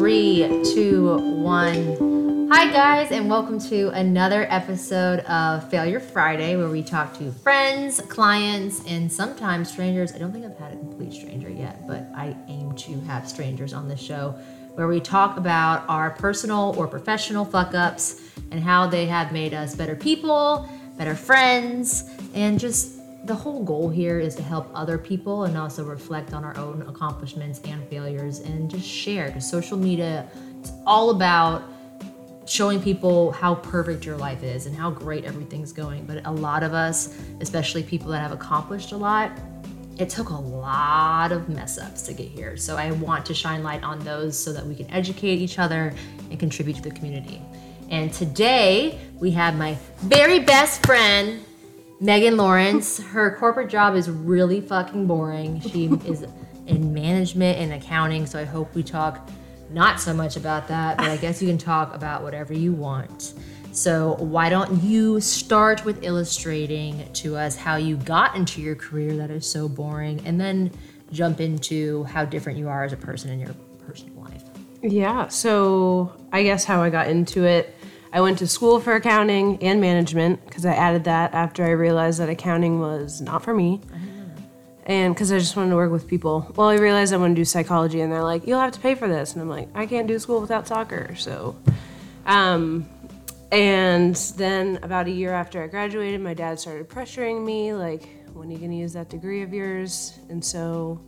Three, two, one. Hi, guys, and welcome to another episode of Failure Friday, where we talk to friends, clients, and sometimes strangers. I don't think I've had a complete stranger yet, but I aim to have strangers on the show where we talk about our personal or professional fuck ups and how they have made us better people, better friends, and just the whole goal here is to help other people and also reflect on our own accomplishments and failures and just share because social media it's all about showing people how perfect your life is and how great everything's going. But a lot of us especially people that have accomplished a lot it took a lot of mess ups to get here. So i want to shine light on those so that we can educate each other and contribute to the community. And today we have my very best friend Megan Lawrence, her corporate job is really fucking boring. She is in management and accounting, so I hope we talk not so much about that, but I guess you can talk about whatever you want. So, why don't you start with illustrating to us how you got into your career that is so boring and then jump into how different you are as a person in your personal life? Yeah, so I guess how I got into it I went to school for accounting and management because I added that after I realized that accounting was not for me. And because I just wanted to work with people. Well, I realized I want to do psychology, and they're like, you'll have to pay for this. And I'm like, I can't do school without soccer. So, um, and then about a year after I graduated, my dad started pressuring me, like, when are you going to use that degree of yours? And so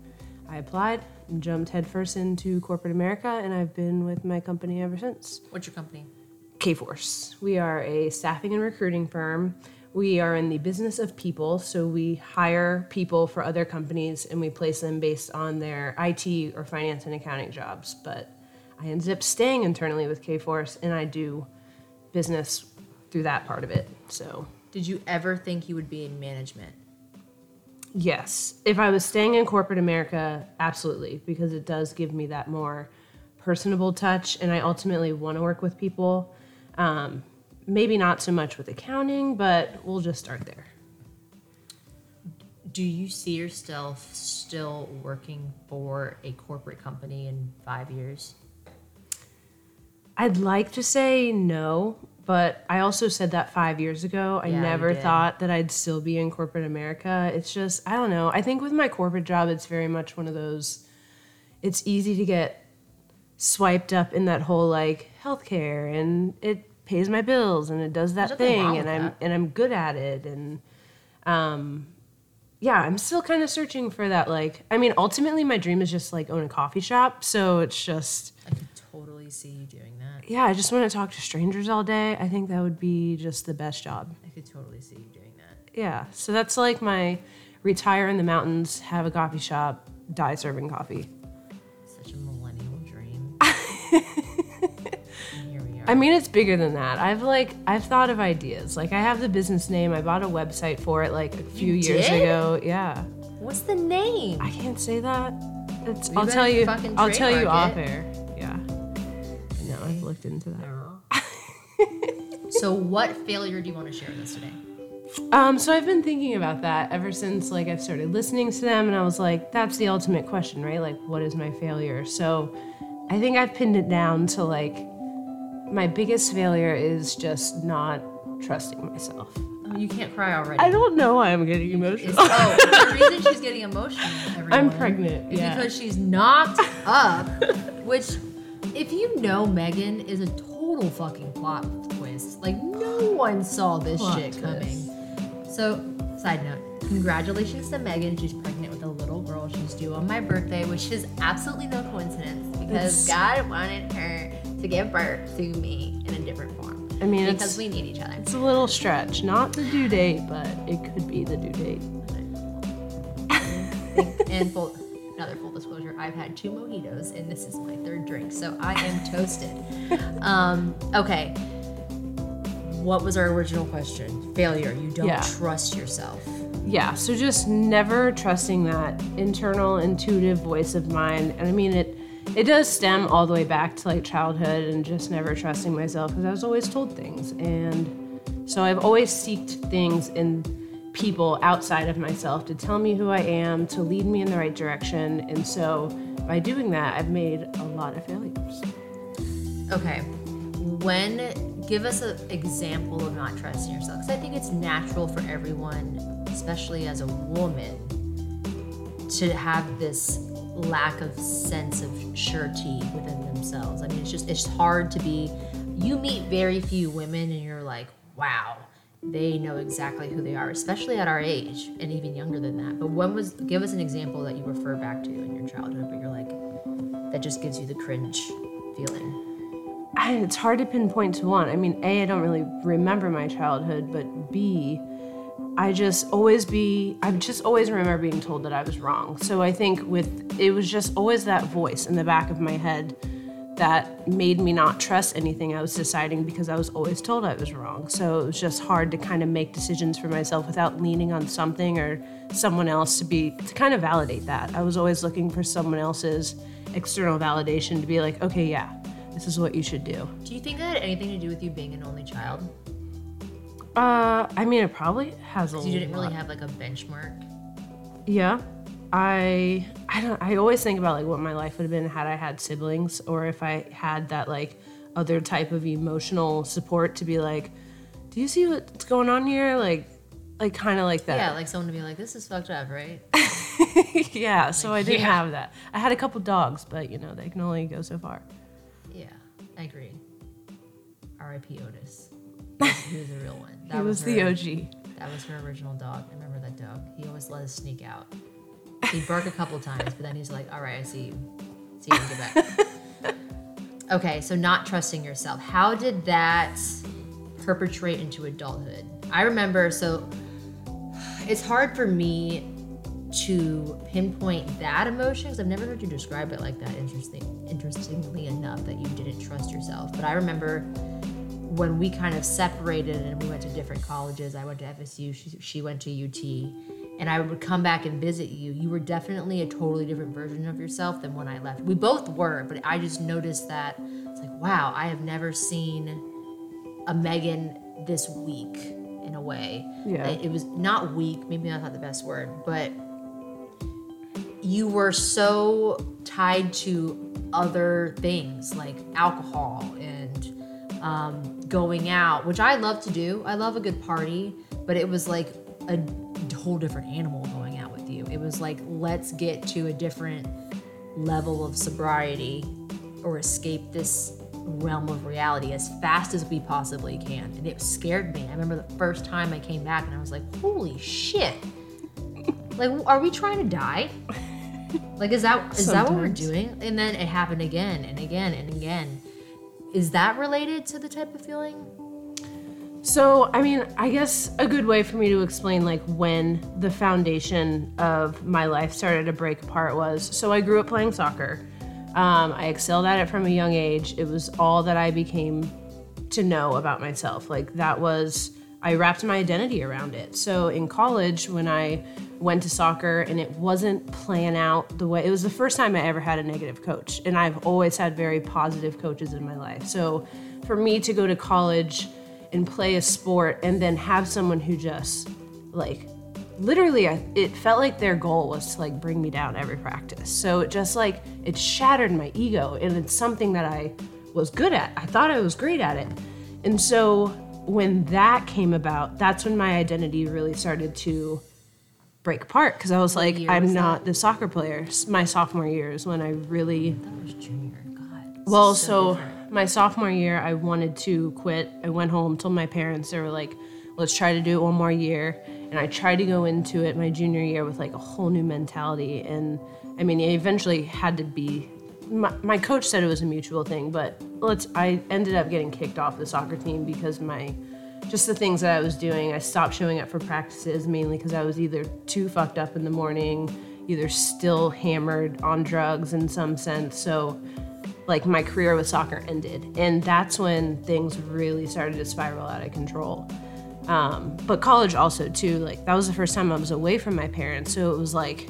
I applied and jumped headfirst into corporate America, and I've been with my company ever since. What's your company? Kforce. We are a staffing and recruiting firm. We are in the business of people, so we hire people for other companies and we place them based on their IT or finance and accounting jobs. But I ended up staying internally with Kforce and I do business through that part of it. So, did you ever think you would be in management? Yes. If I was staying in corporate America, absolutely, because it does give me that more personable touch and I ultimately want to work with people um, maybe not so much with accounting, but we'll just start there. Do you see yourself still working for a corporate company in five years? I'd like to say no, but I also said that five years ago. I yeah, never thought that I'd still be in corporate America. It's just, I don't know. I think with my corporate job, it's very much one of those, it's easy to get swiped up in that whole like healthcare and it pays my bills and it does that thing and I'm that. and I'm good at it and um yeah, I'm still kind of searching for that like I mean ultimately my dream is just like own a coffee shop, so it's just I could totally see you doing that. Yeah, I just want to talk to strangers all day. I think that would be just the best job. I could totally see you doing that. Yeah. So that's like my retire in the mountains, have a coffee shop, die serving coffee. Such a millennial dream. I mean, it's bigger than that. I've like I've thought of ideas. Like I have the business name. I bought a website for it like a few you years did? ago. Yeah. What's the name? I can't say that. It's, I'll tell you. I'll tell you off air. Yeah. No, I've looked into that. so, what failure do you want to share with us today? Um, so I've been thinking about that ever since like I've started listening to them, and I was like, that's the ultimate question, right? Like, what is my failure? So, I think I've pinned it down to like my biggest failure is just not trusting myself. Oh, you can't cry already. I don't know why I'm getting emotional. oh, the reason she's getting emotional, everyone, I'm pregnant. Is yeah. because she's knocked up, which, if you know Megan, is a total fucking plot twist. Like no one saw this plot shit twist. coming. So, side note, congratulations to Megan. She's pregnant with a little girl. She's due on my birthday, which is absolutely no coincidence because it's... God wanted her to give birth to me in a different form. I mean, because we need each other. It's a little stretch, not the due date, but it could be the due date. and full, another full disclosure, I've had two mojitos and this is my third drink, so I am toasted. Um, okay. What was our original question? Failure. You don't yeah. trust yourself. Yeah, so just never trusting that internal intuitive voice of mine. And I mean, it it does stem all the way back to like childhood and just never trusting myself because I was always told things. And so I've always seeked things in people outside of myself to tell me who I am, to lead me in the right direction. And so by doing that, I've made a lot of failures. Okay. When give us an example of not trusting yourself because I think it's natural for everyone, especially as a woman, to have this lack of sense of surety within themselves. I mean, it's just it's hard to be. You meet very few women, and you're like, wow, they know exactly who they are, especially at our age and even younger than that. But when was give us an example that you refer back to in your childhood, but you're like, that just gives you the cringe feeling. I, it's hard to pinpoint to one. I mean, A, I don't really remember my childhood, but B, I just always be, I just always remember being told that I was wrong. So I think with, it was just always that voice in the back of my head that made me not trust anything I was deciding because I was always told I was wrong. So it was just hard to kind of make decisions for myself without leaning on something or someone else to be, to kind of validate that. I was always looking for someone else's external validation to be like, okay, yeah, this is what you should do. Do you think that had anything to do with you being an only child? Uh, I mean, it probably has a. You didn't really have like a benchmark. Yeah, I I don't. I always think about like what my life would have been had I had siblings, or if I had that like other type of emotional support to be like, do you see what's going on here? Like, like kind of like that. Yeah, like someone to be like, this is fucked up, right? yeah. So I didn't yeah. have that. I had a couple dogs, but you know they can only go so far. Yeah, I agree. R.I.P. Otis. He was a real one. That He was her, the OG. That was her original dog. I remember that dog. He always let us sneak out. He'd bark a couple times, but then he's like, all right, I see you. See you when you get back. okay, so not trusting yourself. How did that perpetrate into adulthood? I remember, so it's hard for me to pinpoint that emotion because I've never heard you describe it like that. Interesting, interestingly enough, that you didn't trust yourself. But I remember when we kind of separated and we went to different colleges. I went to FSU. She, she went to UT. And I would come back and visit you. You were definitely a totally different version of yourself than when I left. We both were, but I just noticed that it's like, wow, I have never seen a Megan this weak in a way. Yeah. It was not weak, maybe that's not the best word, but you were so tied to other things like alcohol and um, going out, which I love to do. I love a good party, but it was like a whole different animal going out with you. It was like, let's get to a different level of sobriety or escape this realm of reality as fast as we possibly can. And it scared me. I remember the first time I came back and I was like, holy shit. Like, are we trying to die? Like, is that is that what we're doing? And then it happened again and again and again. Is that related to the type of feeling? So, I mean, I guess a good way for me to explain like when the foundation of my life started to break apart was so I grew up playing soccer. Um, I excelled at it from a young age. It was all that I became to know about myself. Like that was I wrapped my identity around it. So in college, when I went to soccer and it wasn't playing out the way it was the first time I ever had a negative coach, and I've always had very positive coaches in my life. So for me to go to college and play a sport and then have someone who just like literally I, it felt like their goal was to like bring me down every practice. So it just like it shattered my ego and it's something that i was good at. I thought i was great at it. And so when that came about that's when my identity really started to break apart because i was like i'm was not the soccer player my sophomore year is when i really That was junior. God. well, so, different. my sophomore year, I wanted to quit. I went home, told my parents, they were like, let's try to do it one more year. And I tried to go into it my junior year with like a whole new mentality. And I mean, it eventually had to be. My, my coach said it was a mutual thing, but let's. I ended up getting kicked off the soccer team because my, just the things that I was doing. I stopped showing up for practices mainly because I was either too fucked up in the morning, either still hammered on drugs in some sense. So like my career with soccer ended and that's when things really started to spiral out of control um, but college also too like that was the first time i was away from my parents so it was like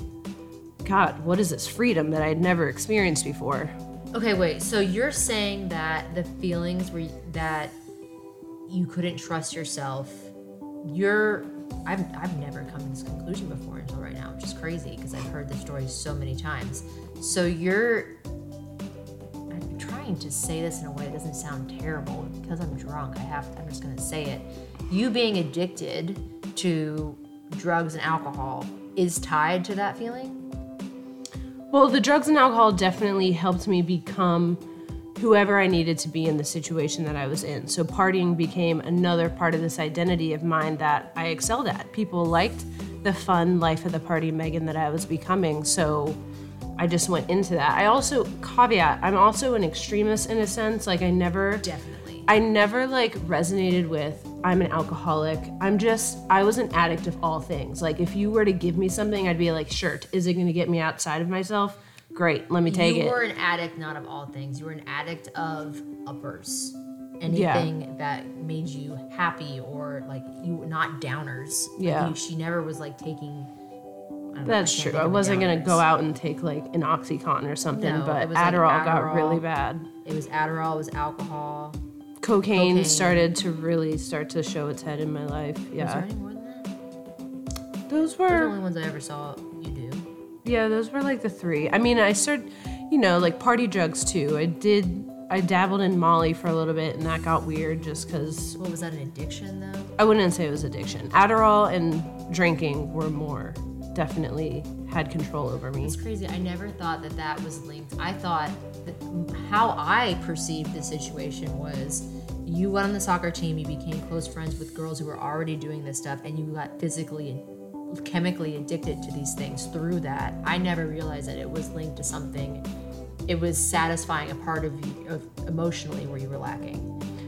god what is this freedom that i'd never experienced before Okay, wait. So you're saying that the feelings were that you couldn't trust yourself. You're I've I've never come to this conclusion before until right now, which is crazy because I've heard this story so many times. So you're I'm trying trying to say this in a way that doesn't sound terrible because I'm drunk. I have. I'm just gonna say it. You being addicted to drugs and alcohol is tied to that feeling. Well, the drugs and alcohol definitely helped me become whoever I needed to be in the situation that I was in. So partying became another part of this identity of mine that I excelled at. People liked the fun life of the party Megan that I was becoming. So I just went into that. I also caveat, I'm also an extremist in a sense. Like I never Definitely. I never like resonated with I'm an alcoholic. I'm just I was an addict of all things. Like if you were to give me something, I'd be like, "Sure, is it going to get me outside of myself?" Great, let me take you it. You were an addict, not of all things. You were an addict of uppers. Anything that made you happy or like you not downers. Like, Yeah. you- she never was like taking. I don't know, That's I true. I wasn't going to go out and take like an Oxycontin or something, No, but it was, like, Adderall, got really bad. It was Adderall. It was alcohol. Cocaine, Cocaine. started to really start to show its head in my life. Was there Yeah. any more than that? Those Those are the only ones I ever saw. Yeah, those were like the three. I mean, I started, you know, like party drugs too. I did, I dabbled in Molly for a little bit and that got weird just because What was that? An addiction though? I wouldn't say it was addiction. Adderall and drinking were more definitely had control over me. It's crazy. I never thought that that was linked. I thought that how I perceived the situation was you went on the soccer team, you became close friends with girls who were already doing this stuff, and you got physically chemically addicted to these things through that. I never realized that it was linked to something. It was satisfying a part of you of emotionally where you were lacking,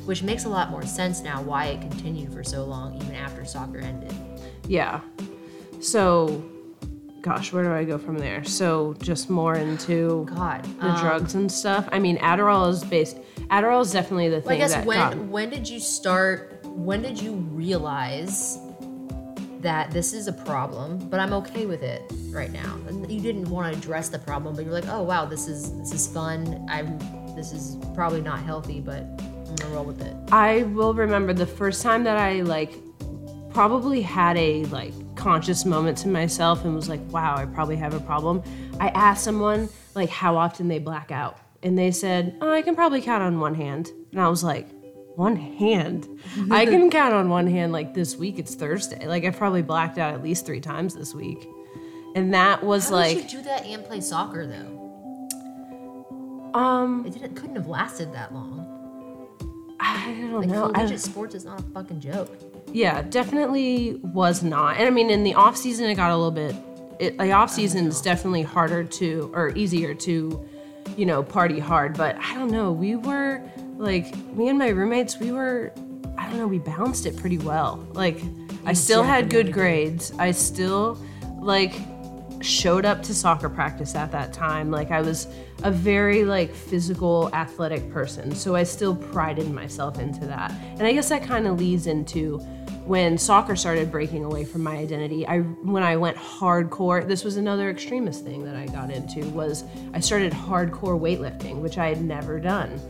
which makes a lot more sense now why it continued for so long even after soccer ended. Yeah. So, gosh, where do I go from there? So, just more into God, the um, drugs and stuff. I mean, Adderall is based. Adderall is definitely the thing. Well, I guess that when when did you start? When did you realize that this is a problem? But I'm okay with it right now. And you didn't want to address the problem, but you're like, oh wow, this is this is fun. I'm this is probably not healthy, but I'm gonna roll with it. I will remember the first time that I like probably had a like conscious moment to myself and was like, wow, I probably have a problem. I asked someone like how often they black out. And they said, oh, I can probably count on one hand. And I was like, one hand? I can count on one hand like this week. It's Thursday. Like I probably blacked out at least three times this week. And that was How like, did you do that and play soccer though? um, It didn't couldn't have lasted that long. I don't Like know. I- collegiate sports is not a fucking joke. Yeah, definitely was not. And I mean, in the off season, it got a little bit. It, the off season is definitely harder to or easier to, you know, party hard. But I don't know. We were like me and my roommates. We were. I don't know. We balanced it pretty well. Like I still had good grades. I still like showed up to soccer practice at that time. Like I was a very like physical athletic person. So I still prided myself into that. And I guess that kind of leads into when soccer started breaking away from my identity. I when I went hardcore, this was another extremist thing that I got into was I started hardcore weightlifting, which I had never done.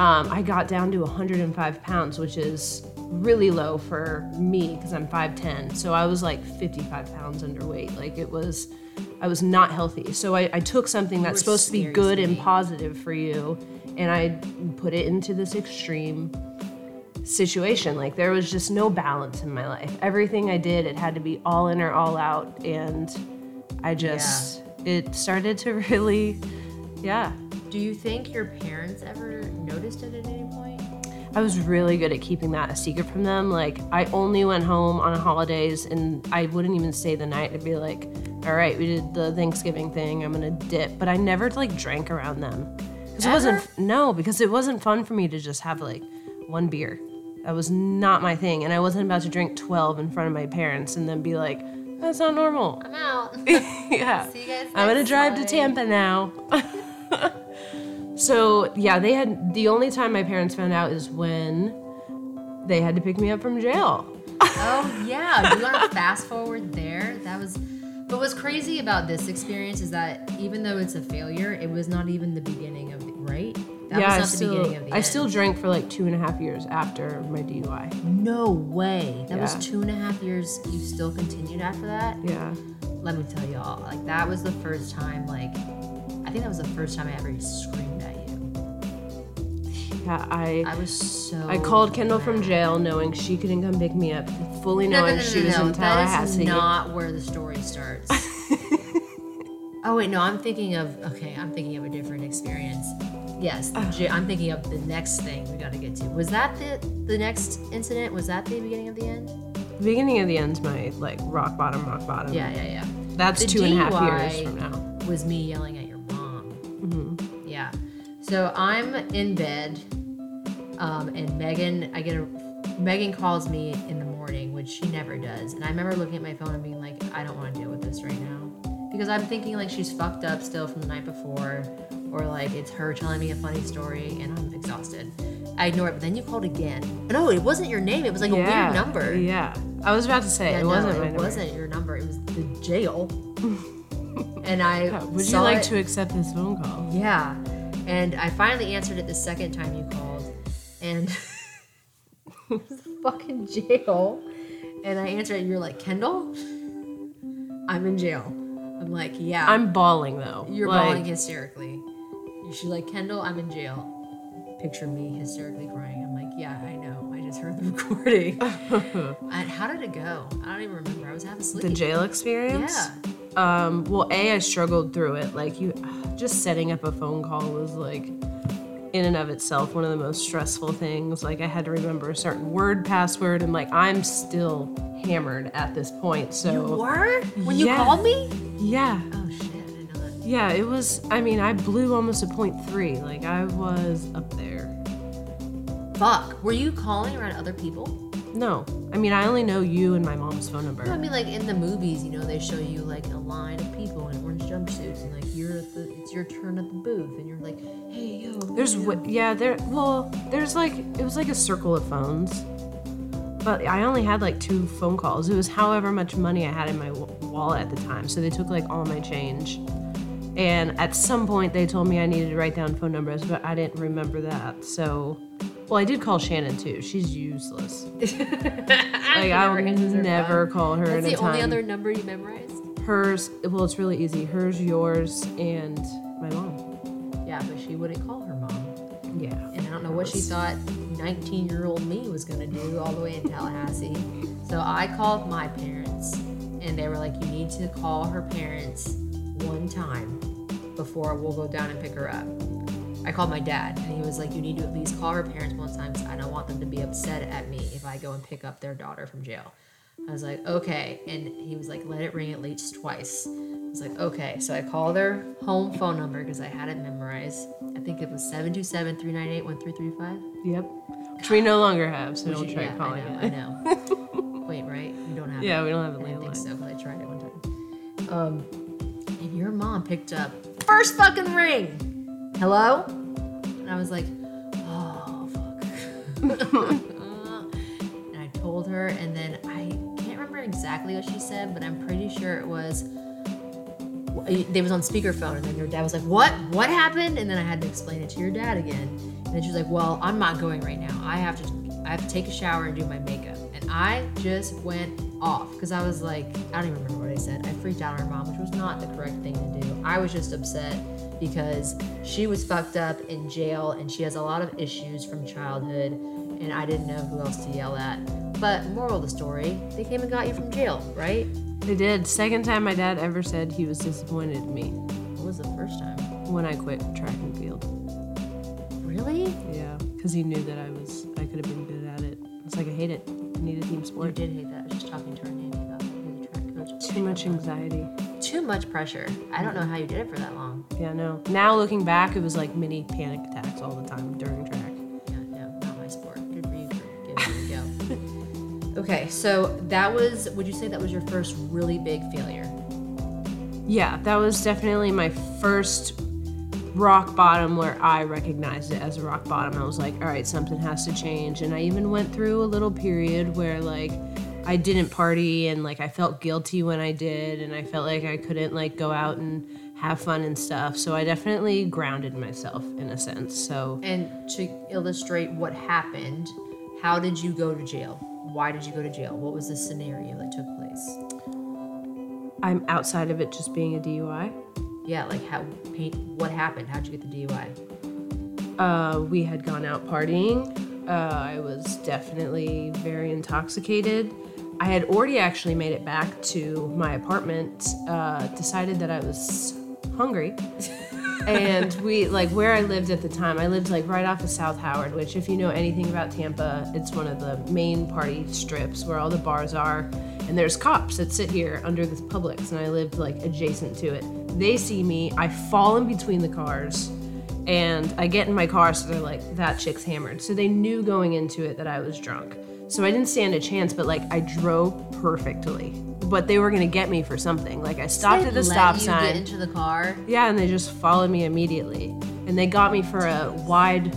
Um, I got down to 105 pounds, which is really low for me because I'm 5'10. So I was like 55 pounds underweight. Like it was, I was not healthy. So I, I took something that's supposed to be good and positive for you and I put it into this extreme situation. Like there was just no balance in my life. Everything I did, it had to be all in or all out. And I just, it started to really, yeah. Do you think your parents ever noticed it at any point? I was really good at keeping that a secret from them. Like I only went home on holidays and I wouldn't even stay the night. I'd be like, all right, we did the Thanksgiving thing. I'm gonna dip. But I never like drank around them. Because it wasn't no, because it wasn't fun for me to just have like one beer. That was not my thing. And I wasn't about to drink 12 in front of my parents and then be like, that's not normal. I'm out. yeah. See you guys I'm gonna drive to. Tampa now. so yeah, they had the only time my parents found out is when they had to pick me up from jail. Oh yeah, you want to fast forward there? That was. But what's crazy about this experience is that even though it's a failure, it was not even the beginning of the right. That yeah, was I still the beginning of the I end. still drank for like two and a half years after my DUI. No way. That Yeah. was two and a half years. You still continued after that. Yeah. Let me tell y'all, like that was the first time. Like, I think that was the first time I ever screamed at you. Yeah, I I was so. I called Kendall from jail knowing she couldn't come pick me up, fully No, no, knowing no, no, she was no. in That is not where the story starts. oh wait, no, I'm thinking of. Okay, I'm thinking of a different experience. Yes, j- I'm thinking of the next thing we got to get to. Was that the the next incident? Was that the beginning of the end? the beginning of the end's my like rock bottom, rock bottom. Yeah, yeah, yeah. That's The two and a half DUI years from now. was me yelling at your mom. Yeah. So I'm in bed, um, and Megan, I get a, Megan calls me in the morning, which she never does. And I remember looking at my phone and being like, I don't want to deal with this right now. Because I'm thinking like she's fucked up still from the night before, or like it's her telling me a funny story and I'm exhausted. I ignore it, but then you called again. No, it wasn't your name. It was like a weird number. Yeah. I was about to say Yeah, it no, wasn't it wasn't your number. It was the jail. and I Would you like it- to accept this phone call? Yeah. And I finally answered it the second time you called. And it was fucking jail. And I answered it, and you're like, Kendall? I'm in jail. I'm like, yeah. I'm bawling though. you're like, bawling hysterically. She's like, Kendall, I'm in jail. Picture me hysterically crying. I'm like, yeah, I know. I just heard the recording. and uh, how did it go? I don't even remember. I was half asleep. The jail experience? Yeah. Um, well, A, I struggled through it. Like you just setting up a phone call was like in and of itself one of the most stressful things. Like I had to remember a certain word password and like I'm still hammered at this point. So You were? When you Yeah. called me? yeah. Oh shit, I didn't know that. Yeah, it was I mean, I blew almost a point three. Like I was up there. Fuck. Were you calling around other people? No. I mean I only know you and my mom's phone number. No, I mean like in the movies, you know, they show you like a line of people in orange jumpsuits, and like you're at the, it's your turn at the booth, and you're like, hey yo. There's w- yeah, there well, there's like it was like a circle of phones. But I only had like two phone calls. It was however much money I had in my w- wallet at the time. So they took like all my change. And at some point they told me I needed to write down phone numbers, but I didn't remember that. So well, I did call Shannon too. She's useless. Like I will never call her That's the a time. only other number you memorized. Hers, well, it's really easy. Hers, yours, and my mom. Yeah, but she wouldn't call her mom, Yeah. and I don't know what she thought 19 year old me was gonna do all the way in Tallahassee. so I called my parents, and they were like, you need to call her parents one time before we'll go down and pick her up. I called my dad, and he was like, "You need to at least call her parents one time. I don't want them to be upset at me if I go and pick up their daughter from jail." I was like, "Okay," and he was like, "Let it ring at least twice." I was like, "Okay," so I called their home phone number because I had it memorized. I think it was 727-398-1335. Yep. Which we no longer have, so don't try yeah, calling I know, it. I know. Wait, right? You don't have. It. Yeah, it. we don't have a I didn't think landline. so because I tried it one time. Um, and your mom picked up first fucking ring. Hello? And I was like, oh fuck. and I told her, and then I can't remember exactly what she said, but I'm pretty sure it was. They was on speakerphone, and then your dad was like, "What? What happened?" And then I had to explain it to your dad again. And then she was like, "Well, I'm not going right now. I have to, I have to take a shower and do my makeup." And I just went off because I was like, I don't even remember what I said. I freaked out on her mom, which was not the correct thing to do. I was just upset because she was fucked up in jail and she has a lot of issues from childhood, and I didn't know who else to yell at. But moral of the story, they came and got you from jail, right? They did. Second time my dad ever said he was disappointed in me What was the first time? when I quit track and field. Really? Yeah, because he knew that I was I could have been good at it. It's like I hate it. I need a team You sport. did hate that. I was just talking to our nanny about being a track coach. Too much anxiety. Too much pressure. I don't know how you did it for that long. Yeah, no. Now looking back, it was like mini panic attacks all the time during track. Yeah, no, not my sport. Good for you for giving it a go. okay, so that was, would you say that was your first really big failure? Yeah, that was definitely my first rock bottom where I recognized it as a rock bottom. I was like, all right, something has to change. And I even went through a little period where like I didn't party and like I felt guilty when I did and I felt like I couldn't like go out and have fun and stuff. So I definitely grounded myself in a sense. So And to illustrate what happened, how did you go to jail? Why did you go to jail? What was the scenario that took place? I'm outside of it just being a DUI. Yeah, like how paint what happened? How'd you get the DUI? Uh, we had gone out partying. Uh, I was definitely very intoxicated. I had already actually made it back to my apartment, uh, decided that I was hungry. and we, like, where I lived at the time, I lived like right off of South Howard, which, if you know anything about Tampa, it's one of the main party strips where all the bars are. And there's cops that sit here under this Publix, and I lived like adjacent to it. They see me, I fall in between the cars and I get in my car, so they're like, that chick's hammered. So they knew going into it that I was drunk. So I didn't stand a chance, but like I drove perfectly. But they were gonna get me for something. Like I stopped at the stop you sign. Get into the car. yeah, and they just followed me immediately. And they got me for a wide,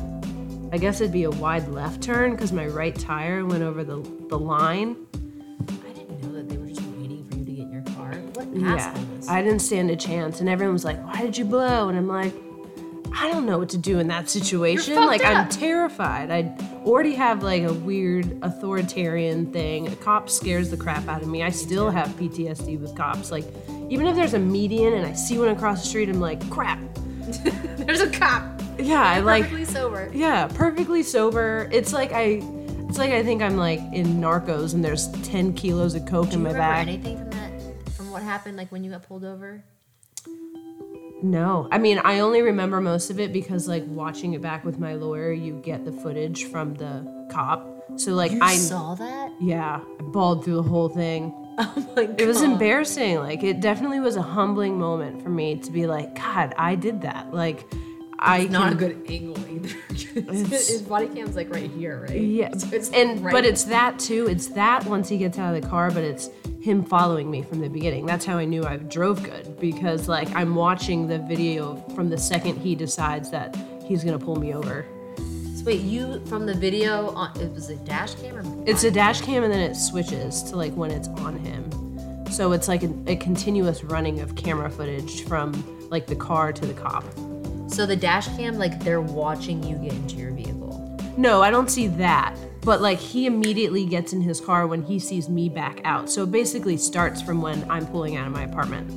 I guess it'd be a wide left turn because my right tire went over the, the line. I didn't know that they were just waiting for you to get in your car. What Yeah. I didn't stand a chance, and everyone was like, "Why did you blow?" And I'm like, "I don't know what to do in that situation. Like, I'm terrified. I already have like a weird authoritarian thing. A cop scares the crap out of me. I still have PTSD with cops. Like, even if there's a median and I see one across the street, I'm like, "Crap." There's a cop. Yeah, I like. Perfectly sober. Yeah, perfectly sober. It's like I. It's like I think I'm like in Narcos and there's 10 kilos of coke Do in you my remember bag. anything from that? From what happened, like when you got pulled over? No, I mean I only remember most of it because like watching it back with my lawyer, you get the footage from the cop. So like I saw that? yeah, I bawled through the whole thing. Oh my god. It was embarrassing. Like it definitely was a humbling moment for me to be like, God, I did that. Like I not a good angle either. His body cam's like right here, right? Yeah, So it's and right- but it's that too. It's that once he gets out of the car, but it's him following me from the beginning. That's how I knew I drove good because like I'm watching the video from the second he decides that he's gonna pull me over. So wait, you from the video on it was a dash cam or It's a dash cam and then it switches to like when it's on him. So it's like a, a continuous running of camera footage from like the car to the cop. So the dash cam, like they're watching you get into your vehicle. No, I don't see that. But like he immediately gets in his car when he sees me back out. So it basically starts from when I'm pulling out of my apartment.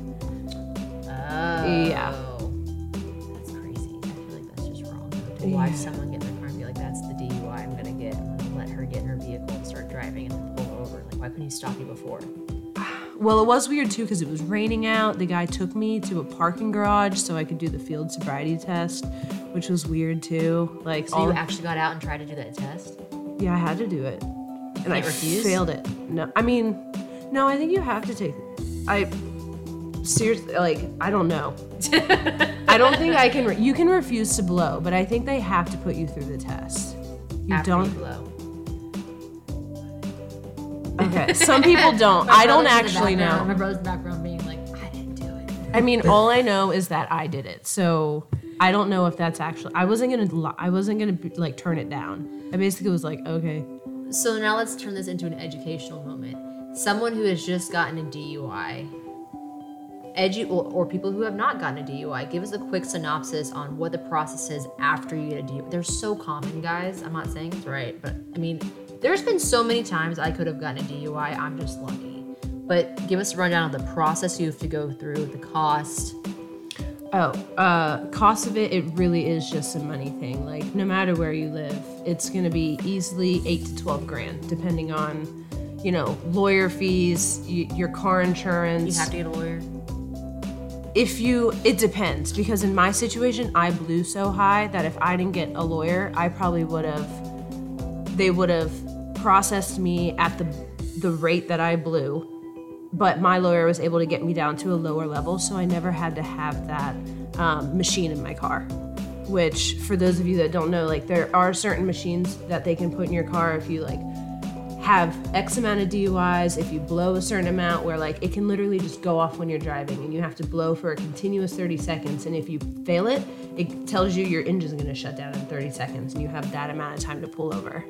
Oh. Yeah. That's crazy. I feel like that's just wrong. To watch someone get in the car and be like, that's the DUI I'm gonna get. I'm gonna let her get in her vehicle and start driving and then pull over. Like, why couldn't you stop you before? Well, it was weird too because it was raining out. The guy took me to a parking garage so I could do the field sobriety test, which was weird too. Like, So oh, all, you actually got out and tried to do that test? Yeah, I had to do it, and I can't failed it. No, I mean, no, I think you have to take. I seriously like I don't know. I don't think I can. Re- you can refuse to blow, but I think they have to put you through the test. You After don't. you blow. Okay, some people don't. My I don't brother's in the actually background- My know. brother's in I mean, all I know is that I did it. So I don't know if that's actually. I wasn't gonna. I wasn't gonna like turn it down. I basically was like, okay, So now let's turn this into an educational moment. Someone who has just gotten a DUI, edu- or, or people who have not gotten a DUI, give us a quick synopsis on what the process is after you get a DUI. They're so common, guys. I'm not saying it's right, but I mean, there's been so many times I could have gotten a DUI. I'm just lucky. But give us a rundown of the process you have to go through, the cost. Oh, uh, cost of it, it really is just a money thing. Like, no matter where you live, it's gonna be easily eight to 12 grand, depending on, you know, lawyer fees, y- your car insurance. You have to get a lawyer. if you, it depends, because in my situation, I blew so high that if I didn't get a lawyer, I probably would have, they would have processed me at the, the rate that I blew but my lawyer was able to get me down to a lower level, so I never had to have that um, machine in my car. Which, for those of you that don't know, like there are certain machines that they can put in your car if you like have X amount of DUIs, if you blow a certain amount, where like it can literally just go off when you're driving and you have to blow for a continuous 30 seconds. And if you fail it, it tells you your engine's gonna shut down in 30 seconds and you have that amount of time to pull over.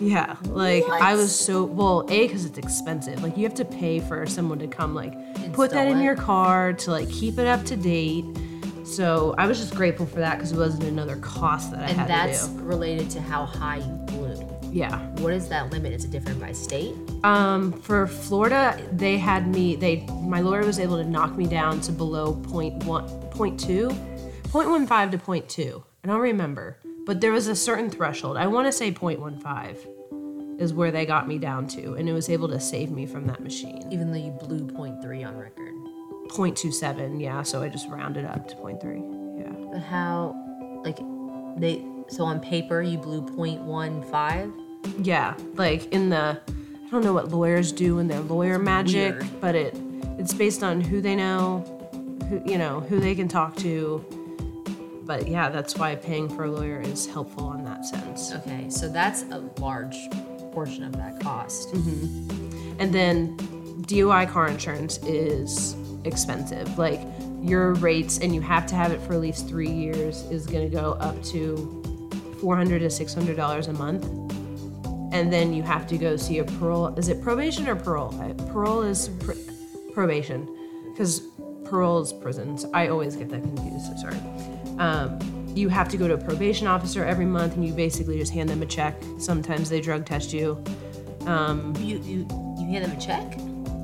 Yeah, like I was so well. A because it's expensive. Like you have to pay for someone to come like put that Install in it. your car to like keep it up to date. So I was just grateful for that because it wasn't another cost that I And had that's to do. related to how high you blew. Yeah. What is that limit? Is it different by state? Um, for Florida, they had me. They my lawyer was able to knock me down to below point one, point two, point one five to point two. I don't remember, but there was a certain threshold. I want to say 0.15 is where they got me down to, and it was able to save me from that machine. Even though you blew 0.3 on record. 0.27, yeah, so I just rounded up to 0.3. Yeah. But how, like, they, so on paper you blew 0.15? Yeah, like in the I don't know what lawyers do in their lawyer magic, weird. but it it's based on who they know, who you know, who they can talk to. But yeah, that's why paying for a lawyer is helpful in that sense. Okay, so that's a large portion of that cost. Mm-hmm. And then DUI car insurance is expensive. Like your rates, and you have to have it for at least three years, is going to go up to four hundred to six hundred dollars a month. And then you have to go see a parole. Is it probation or parole? Parole is pr- probation, because parole is prisons. I always get that confused. So sorry. Um, you have to go to a probation officer every month, and you basically just hand them a check. Sometimes they drug test you. You, you, you hand them a check?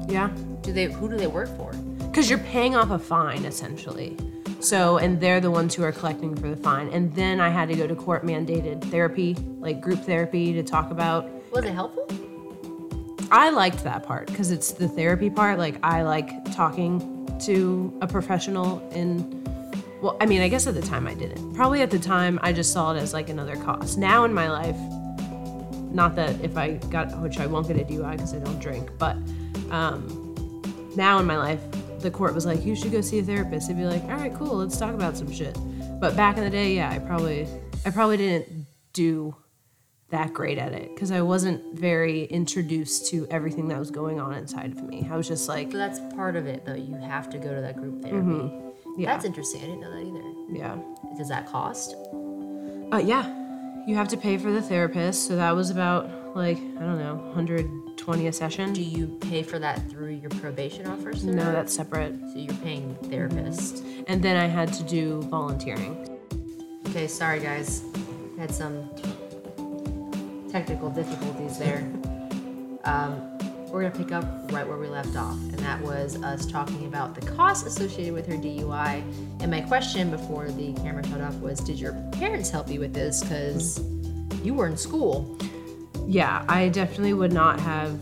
Yeah. Do they, who do they work for? because you're paying off a fine essentially so and they're the ones who are collecting for the fine and then i had to go to court mandated therapy like group therapy to talk about Was it helpful? i liked that part because it's the therapy part like i like talking to a professional in well i mean i guess at the time i didn't probably at the time i just saw it as like another cost now in my life not that if i got which i won't get a dui because i don't drink but um, now in my life, the court was like, you should go see a therapist. They'd be like, all right, cool, let's talk about some shit. But back in the day, yeah, I probably, I probably didn't do that great at it because I wasn't very introduced to everything that was going on inside of me. I was just like, So that's part of it, though. You have to go to that group therapy. Yeah, That's interesting. I didn't know that either. yeah, Does that cost? uh, yeah. You have to pay for the therapist, so that was about like I don't know, 120 a session. Do you pay for that through your probation officer? No, that's separate. So you're paying the therapist. And then I had to do volunteering. Okay, sorry guys. Had some technical difficulties there. Um, we're gonna pick up right where we left off, and that was us talking about the costs associated with her DUI. And my question before the camera shut off was, did your parents help you with this? Because you were in school. yeah, I definitely would not have.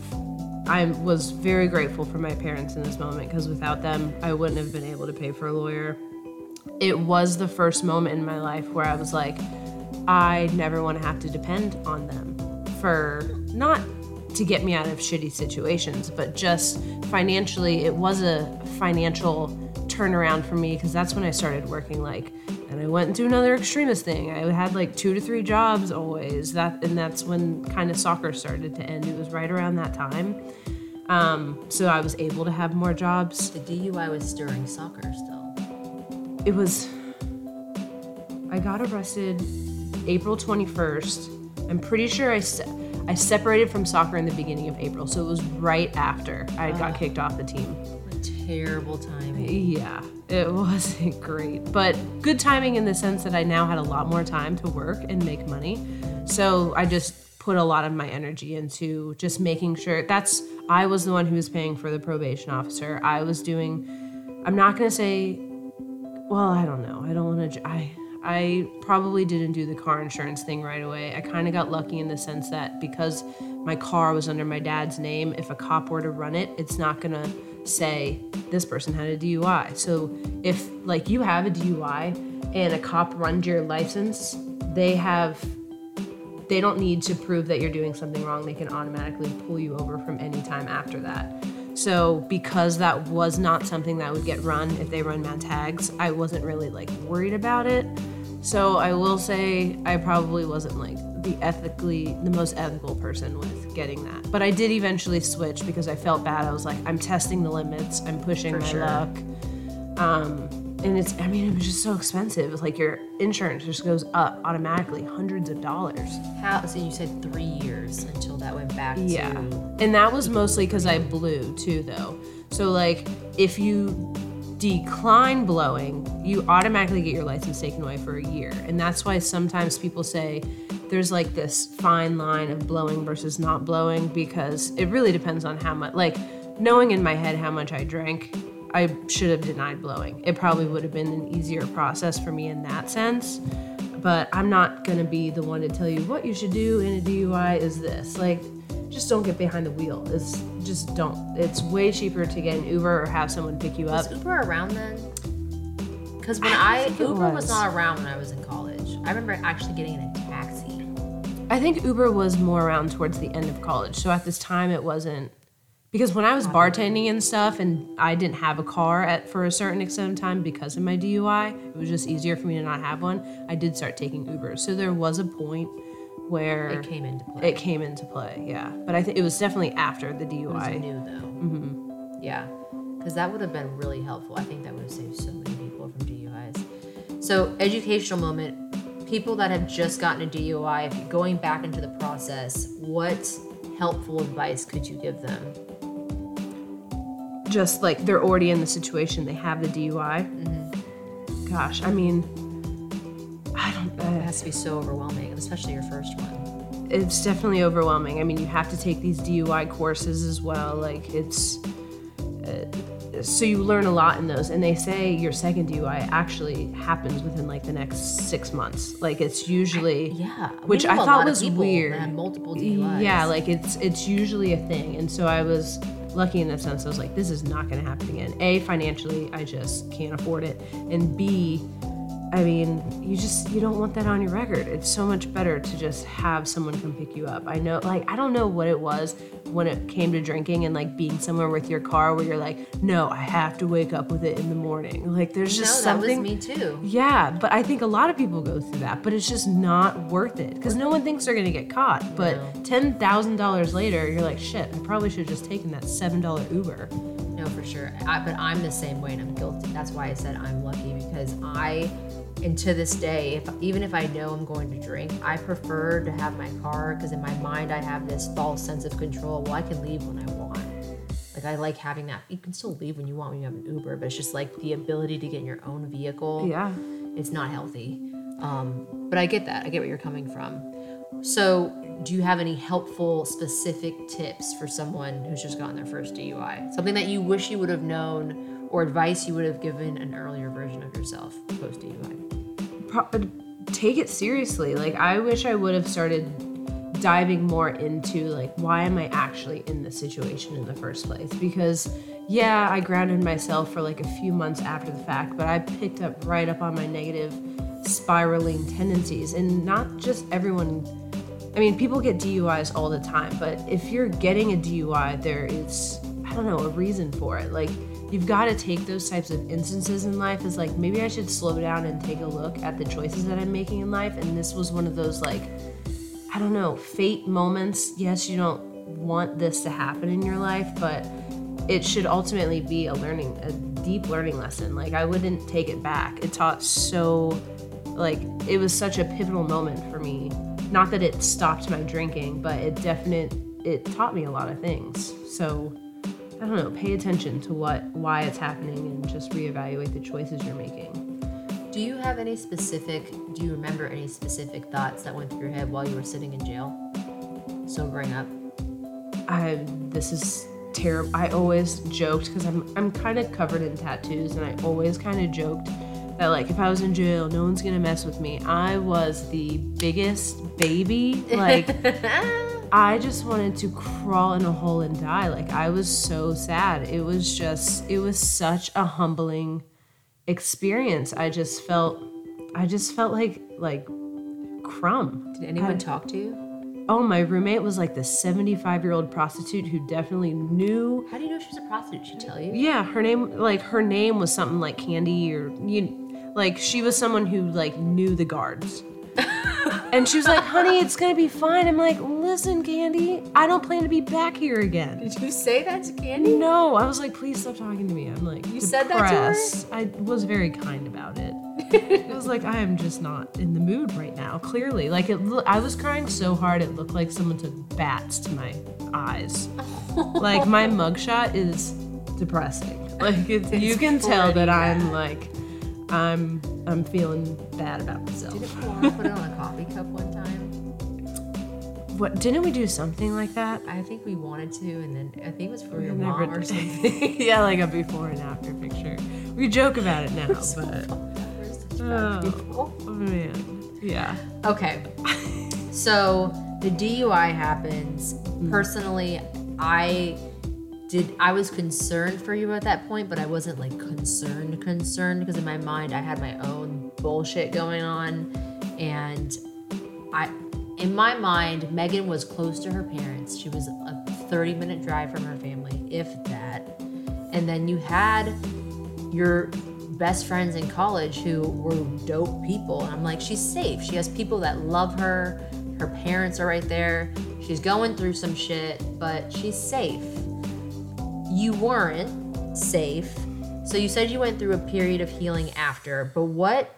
I was very grateful for my parents in this moment because without them, I wouldn't have been able to pay for a lawyer. It was the first moment in my life where I was like, I never want to have to depend on them for not to get me out of shitty situations, but just financially, it was a financial turnaround for me because that's when I started working like and I went into another extremist thing. I had like two to three jobs always. That and that's when kind of soccer started to end. It was right around that time. Um, so I was able to have more jobs. The DUI was during soccer still. It was I got arrested April 21st. I'm pretty sure I se- I separated from soccer in the beginning of April. So it was right after I got kicked off the team. Terrible timing. Yeah, it wasn't great, but good timing in the sense that I now had a lot more time to work and make money. So I just put a lot of my energy into just making sure that's I was the one who was paying for the probation officer. I was doing I'm not going to say well, I don't know. I don't want to I I probably didn't do the car insurance thing right away. I kind of got lucky in the sense that because my car was under my dad's name, if a cop were to run it, it's not going to say this person had a DUI. So if like you have a DUI and a cop runs your license, they have they don't need to prove that you're doing something wrong. They can automatically pull you over from any time after that. So because that was not something that would get run if they run mad tags, I wasn't really like worried about it. So I will say I probably wasn't like the ethically the most ethical person with getting that. But I did eventually switch because I felt bad. I was like, I'm testing the limits, I'm pushing For my sure. luck. Um, and it's I mean it was just so expensive. It's like your insurance just goes up automatically, hundreds of dollars. How? So you said three years until that went back Yeah. And that was mostly because I blew too, though. So, like, if you decline blowing, you automatically get your license taken away for a year. And that's why sometimes people say there's like this fine line of blowing versus not blowing because it really depends on how much, like, knowing in my head how much I drank, I should have denied blowing. It probably would have been an easier process for me in that sense. but I'm not gonna be the one to tell you what you should do in a DUI is this. Like, just don't get behind the wheel. It's just don't. It's way cheaper to get an Uber or have someone pick you up. Was Uber around then? Because when I I, Uber was. was. not around when I was in college. I remember actually getting in a taxi. I think Uber was more around towards the end of college. So at this time, it wasn't because when I was bartending and stuff, and I didn't have a car at for a certain extent of time because of my DUI, it was just easier for me to not have one. I did start taking Uber, so there was a point where It came into play. it came into play. Yeah, but I think it was definitely after the It DUI. new though. Mm-hmm. Yeah, because that would have been really helpful. I think that would have saved so many people from DUIs. So, educational moment. People that have just gotten a DUI, if you're going back into the process, what helpful advice could you give them? Just like they're already in the situation, they have the DUI. Mm-hmm. Gosh, I mean, I don't. It Uh, has to be so overwhelming, especially your first one. it's definitely overwhelming. I mean, you have to take these DUI courses as well. Like it's uh, so you learn a lot in those. And they say your second DUI actually happens within like the next six months. Like it's usually Yeah, which I thought was weird. multiple DUIs. Yeah, like it's it's usually a thing. And so I was lucky in that sense. I was like, this is not going to happen again. A financially, I just can't afford it, and B. I mean, you just you don't want that on your record. It's so much better to just have someone come pick you up. I know like I don't know what it was when it came to drinking and like being somewhere with your car where you're like, "No, I have to wake up with it in the morning." Like there's just no, that was something me too. yeah, but I think a lot of people go through that, but it's just not worth it because no one thinks they're gonna get caught. But No. ten thousand dollars later, you're like, shit, I probably should have just taken that seven dollar Uber. No, for sure. I, but I'm the same way, and I'm guilty. That's why I said I'm lucky because I, and to this day, if even if I know I'm going to drink, I prefer to have my car because in my mind I have this false sense of control. Well, I can leave when I want. Like I like having that. You can still leave when you want when you have an Uber, but it's just like the ability to get in your own vehicle. Yeah. it's not healthy. Um, but I get that. I get where you're coming from. So, do you have any helpful, specific tips for someone who's just gotten their first DUI? Something that you wish you would have known, or advice you would have given an earlier version of yourself post DUI? Uh, take it seriously. Like I wish I would have started diving more into like why am I actually in this situation in the first place? Because yeah, I grounded myself for like a few months after the fact, but I picked up right up on my negative spiraling tendencies and not just everyone I mean, people get DUIs all the time, but if you're getting a DUI, there is, I don't know, a reason for it. Like, you've got to take those types of instances in life as like, maybe I should slow down and take a look at the choices that I'm making in life. And this was one of those, like, I don't know, fate moments. Yes, you don't want this to happen in your life, but it should ultimately be a learning, a deep learning lesson. Like, I wouldn't take it back. It taught so, like, it was such a pivotal moment for me. Not that it stopped my drinking, but it definite, it taught me a lot of things. So, I don't know, pay attention to what, why it's happening and just reevaluate the choices you're making. Do you have any specific, do you remember any specific thoughts that went through your head while you were sitting in jail? Sobering up? I this is terrible. I always joked because I'm I'm kind of covered in tattoos, and I always kind of joked that like if I was in jail, no one's gonna mess with me. I was the biggest baby. Like I just wanted to crawl in a hole and die. Like I was so sad. It was just it was such a humbling experience. I just felt I just felt like like crumb. Did anyone talk to you? Oh, my roommate was like the 75 year old prostitute who definitely knew. How do you know she was a prostitute? She tell you? Yeah, her name, like, her name was something like Candy or, you, like, she was someone who, like, knew the guards. And she was like, honey, it's gonna be fine. I'm like, listen, Candy, I don't plan to be back here again. Did you say that to Candy? No, I was like, please stop talking to me. I'm like, you said that to her? I was very kind about it. I was like, I am just not in the mood right now. Clearly, like it. I was crying so hard it looked like someone took bats to my eyes. like my mugshot is depressing. Like it's, you can tell that I'm like, I'm I'm feeling bad about myself. You want put it on a coffee cup one time? What didn't we do something like that? I think we wanted to, and then I think it was for your mom or did. something. yeah, like a before and after picture. We joke about it now, but bad Oh. oh man. Yeah. Okay. So the DUI happens. Mm-hmm. Personally, I did I was concerned for you at that point, but I wasn't like concerned concerned because in my mind I had my own bullshit going on and I in my mind Megan was close to her parents. She was a 30 minute drive from her family, if that. And then you had your best friends in college who were dope people. And I'm like, she's safe. She has people that love her. Her parents are right there. She's going through some shit, but she's safe. You weren't safe. So you said you went through a period of healing after, but what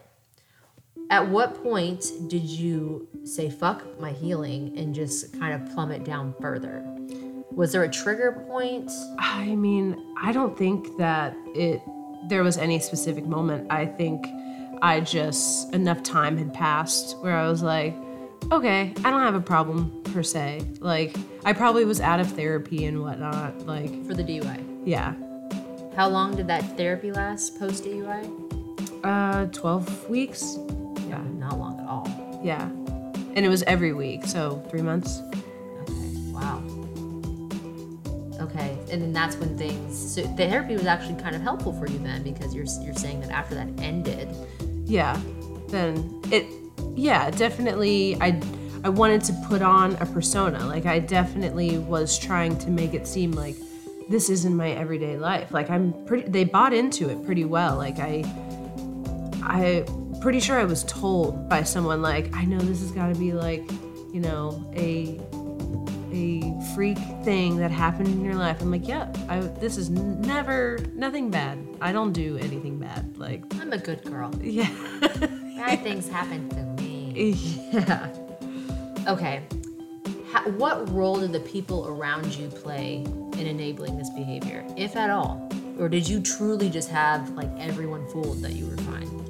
at what point did you say fuck my healing and just kind of plummet down further? Was there a trigger point? I mean, I don't think that it there was any specific moment. I think I just enough time had passed where I was like, okay, I don't have a problem per se. Like I probably was out of therapy and whatnot. Like For the DUI. yeah, How long did that therapy last post DUI? uh, twelve weeks. Yeah, not long at all. Yeah, and it was every week, so three months. Okay. Wow. Okay, and then that's when things. So the therapy was actually kind of helpful for you then, because you're you're saying that after that ended. yeah then it yeah definitely i i wanted to put on a persona. Like i definitely was trying to make it seem like this isn't my everyday life. Like i'm pretty they bought into it pretty well. Like i i pretty sure i was told by someone like i know this has got to be like you know a a freak thing that happened in your life. I'm like yeah, I, this is never nothing bad. I don't do anything bad. Like I'm a good girl. yeah. Bad things happen to me. Yeah. Okay. Ha- what role did the people around you play in enabling this behavior, if at all? Or did you truly just have like everyone fooled that you were fine?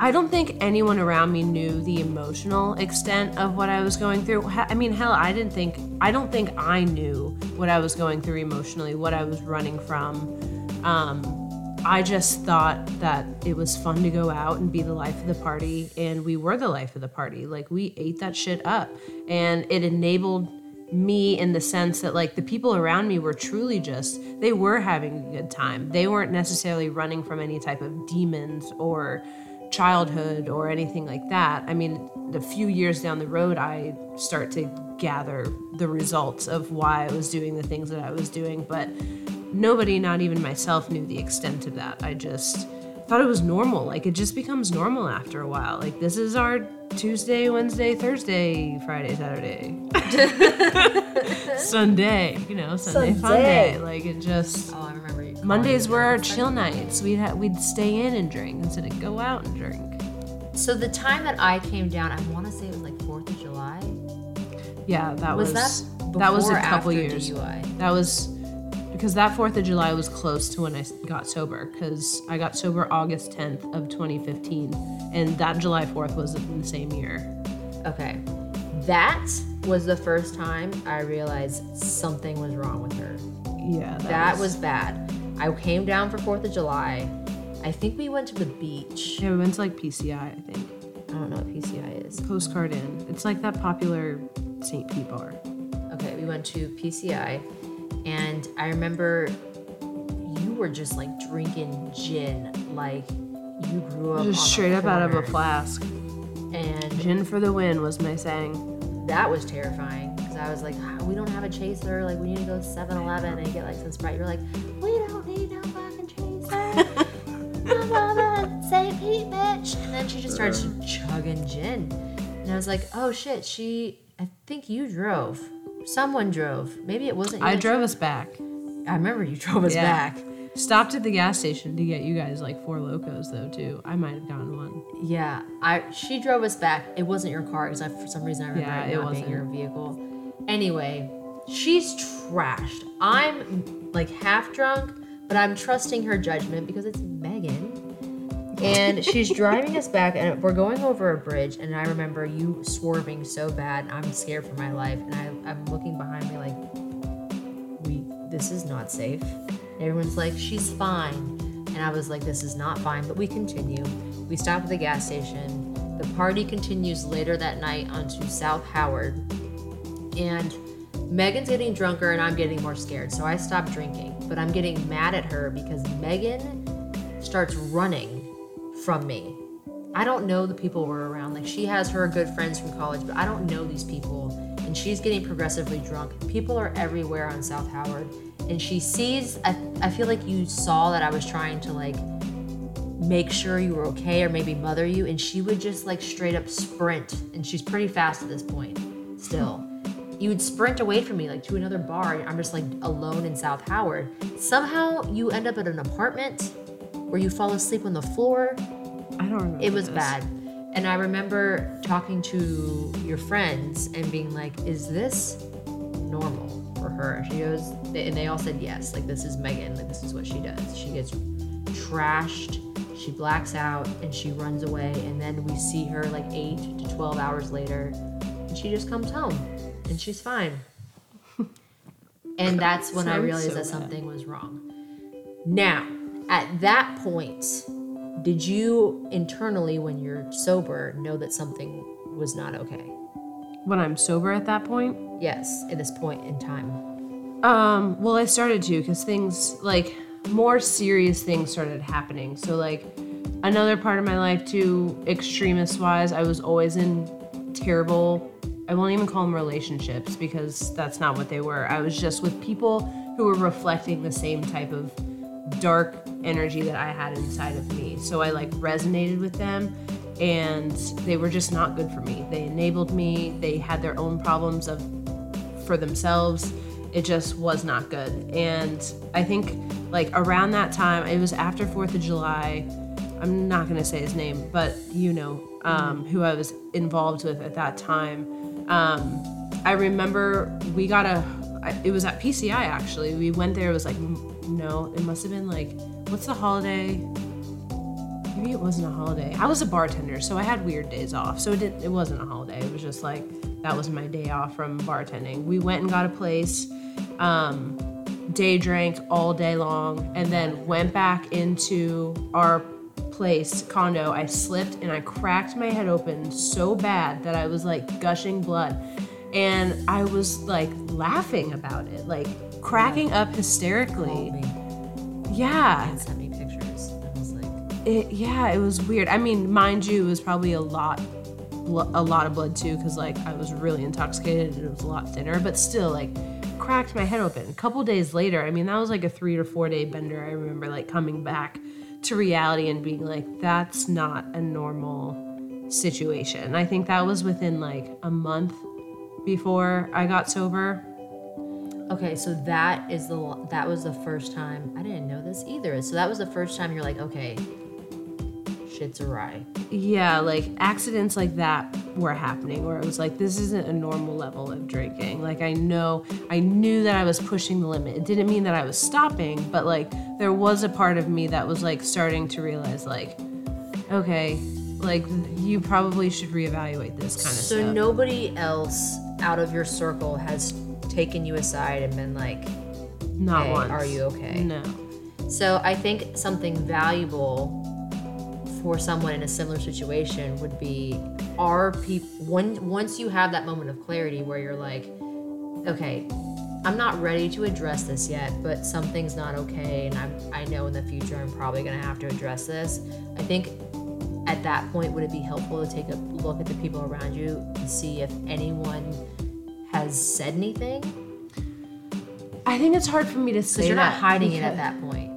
I don't think anyone around me knew the emotional extent of what I was going through. I mean, hell, I didn't think, I don't think I knew what I was going through emotionally, what I was running from. Um, I just thought that it was fun to go out and be the life of the party, and we were the life of the party. Like, we ate that shit up, and it enabled me in the sense that like the people around me were truly just they were having a good time. They weren't necessarily running from any type of demons or childhood or anything like that. I mean a few years down the road i start to gather the results of why i was doing the things that i was doing but nobody not even myself knew the extent of that i just thought it was normal like it just becomes normal after a while like this is our tuesday wednesday thursday friday saturday sunday you know sunday, fun Sunday. day like it just Oh, I remember you. Mondays were our chill nights. We'd ha- we'd stay in and drink instead of go out and drink. So the time that I came down, I want to say it was like Fourth of July. Yeah, that Was was that that was a couple years. DUI? That was because that Fourth of July was close to when I got sober. Because I got sober August 10th of 2015, and that July 4th was in the same year. Okay. That was the first time I realized something was wrong with her. Yeah, That was bad. I came down for 4th of July. I think we went to the beach. Yeah, we went to like PCI, I think. I don't know what PCI is. Postcard Inn. It's like that popular St. Pete bar. Okay, we went to PCI, and I remember you were just like drinking gin, like you grew up Just straight up out of a flask. and Gin for the win was my saying. that was terrifying because I was like, "Ah, we don't have a chaser. Like, we need to go to 7-Eleven and get like some Sprite. You're like, we don't need no fucking chaser. The St. Pete, bitch. And then she just starts chugging gin, and I was like, oh shit, she. I think you drove. Someone drove. Maybe it wasn't. I drove us back. I remember you drove us Yeah. back. Stopped at the gas station to get you guys like Four Lokos though too. I might have gotten one. Yeah, I she drove us back. It wasn't your car because I for some reason I remember Yeah, it it not being wasn't. your vehicle. Anyway, she's trashed. I'm like half drunk, but I'm trusting her judgment because it's Megan. And she's driving us back, and we're going over a bridge. And I remember you swerving so bad. I'm scared for my life, and I, I'm looking behind me like, we this is not safe. And everyone's like, she's fine. And I was like, this is not fine, but we continue. We stop at the gas station. The party continues later that night onto South Howard, and Megan's getting drunker and I'm getting more scared. So I stop drinking, but I'm getting mad at her because Megan starts running from me. I don't know the people we're around. Like she has her good friends from college, but I don't know these people. And she's getting progressively drunk. People are everywhere on South Howard. And she sees, I, I feel like you saw that I was trying to like make sure you were okay or maybe mother you. And she would just like straight up sprint. And she's pretty fast at this point still. You would sprint away from me like to another bar. And I'm just like alone in South Howard. Somehow you end up at an apartment where you fall asleep on the floor I don't remember. it was this. bad. And I remember talking to your friends and being like, is this normal for her? She goes, and they all said yes. Like, this is Megan. Like, this is what she does. She gets trashed, she blacks out, and she runs away. And then we see her like eight to 12 hours later, and she just comes home and she's fine. and that's when I realized so that something was wrong. Now, at that point, did you internally, when you're sober, know that something was not okay? When I'm sober at that point, Yes, at this point in time. Um, well, I started to because things like more serious things started happening. So, like, another part of my life, too, extremist wise, I was always in terrible, I won't even call them relationships because that's not what they were. I was just with people who were reflecting the same type of dark energy that I had inside of me. So, I like resonated with them and they were just not good for me. They enabled me, they had their own problems of for themselves. It just was not good. And I think like around that time, it was after 4th of July. I'm not going to say his name, but you know um, who I was involved with at that time. Um, I remember we got a, It was at PCI actually. We went there, it was like, no, it must have been like, what's the holiday? Maybe it wasn't a holiday. I was a bartender, so I had weird days off. So it didn't, it wasn't a holiday. It was just like that was my day off from bartending. We went and got a place, um, day drank all day long, and then went back into our place condo. I slipped and I cracked my head open so bad that I was like gushing blood, and I was like laughing about it, like cracking up hysterically. Yeah, and sent me pictures. I was like, it, yeah, it was weird. I mean, mind you, it was probably a lot, a lot of blood too, because like I was really intoxicated and it was a lot thinner. But still, like, cracked my head open. A couple days later, I mean, that was like a three to four day bender. I remember like coming back to reality and being like, that's not a normal situation. I think that was within like a month before I got sober. okay, so that is the that was the first time I didn't know this either. So that was the first time you're like, okay, shit's awry. Yeah, like accidents like that were happening where it was like this isn't a normal level of drinking. Like I know I knew that I was pushing the limit. It didn't mean that I was stopping, but like there was a part of me that was like starting to realize like okay, like you probably should reevaluate this kind of So stuff. So nobody else out of your circle has taken you aside and been like, Not hey, once. are you okay? No. So I think something valuable for someone in a similar situation would be are people when once you have that moment of clarity where you're like, okay, I'm not ready to address this yet, but something's not okay, and I'm, I know in the future I'm probably gonna have to address this. I think at that point, would it be helpful to take a look at the people around you and see if anyone has said anything? I think it's hard for me to say you're not hiding it at that point.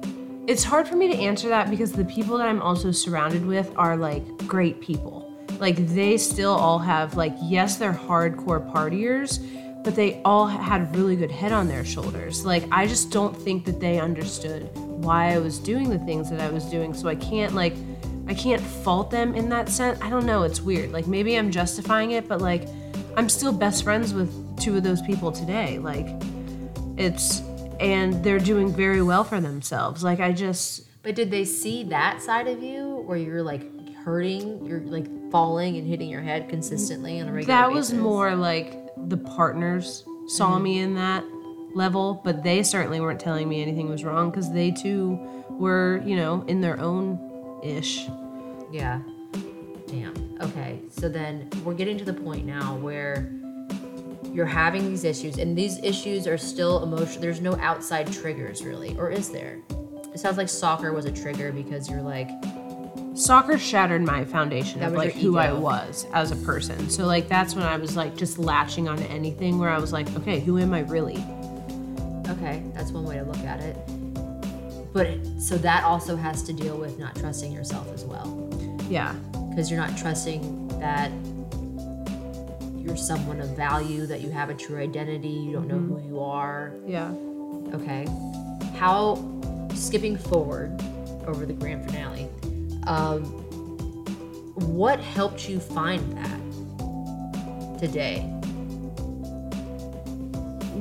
it's hard for me to answer that because the people that I'm also surrounded with are like great people. Like they still all have like yes, they're hardcore partiers, but they all had really good head on their shoulders. Like I just don't think that they understood why I was doing the things that I was doing. So I can't like I can't fault them in that sense. I don't know, it's weird. Like maybe I'm justifying it, but like I'm still best friends with two of those people today. Like it's and they're doing very well for themselves. Like I just But did they see that side of you where you're like hurting, you're like falling and hitting your head consistently on a regular that was basis? more like the partners saw mm-hmm. me in that level, but they certainly weren't telling me anything was wrong because they too were, you know, in their own ish. Yeah. Damn. Okay. So then we're getting to the point now where you're having these issues, and these issues are still emotional. There's no outside triggers, really, or is there? It sounds like soccer was a trigger because you're like, Soccer shattered my foundation That of like who I was as a person. So like that's when I was like just latching onto anything where I was like, okay, who am I really? okay, that's one way to look at it. But so that also has to deal with not trusting yourself as well. Yeah. because you're not trusting that you're someone of value, that you have a true identity, you don't know who you are. Yeah. Okay. How, skipping forward over the grand finale, um, what helped you find that today?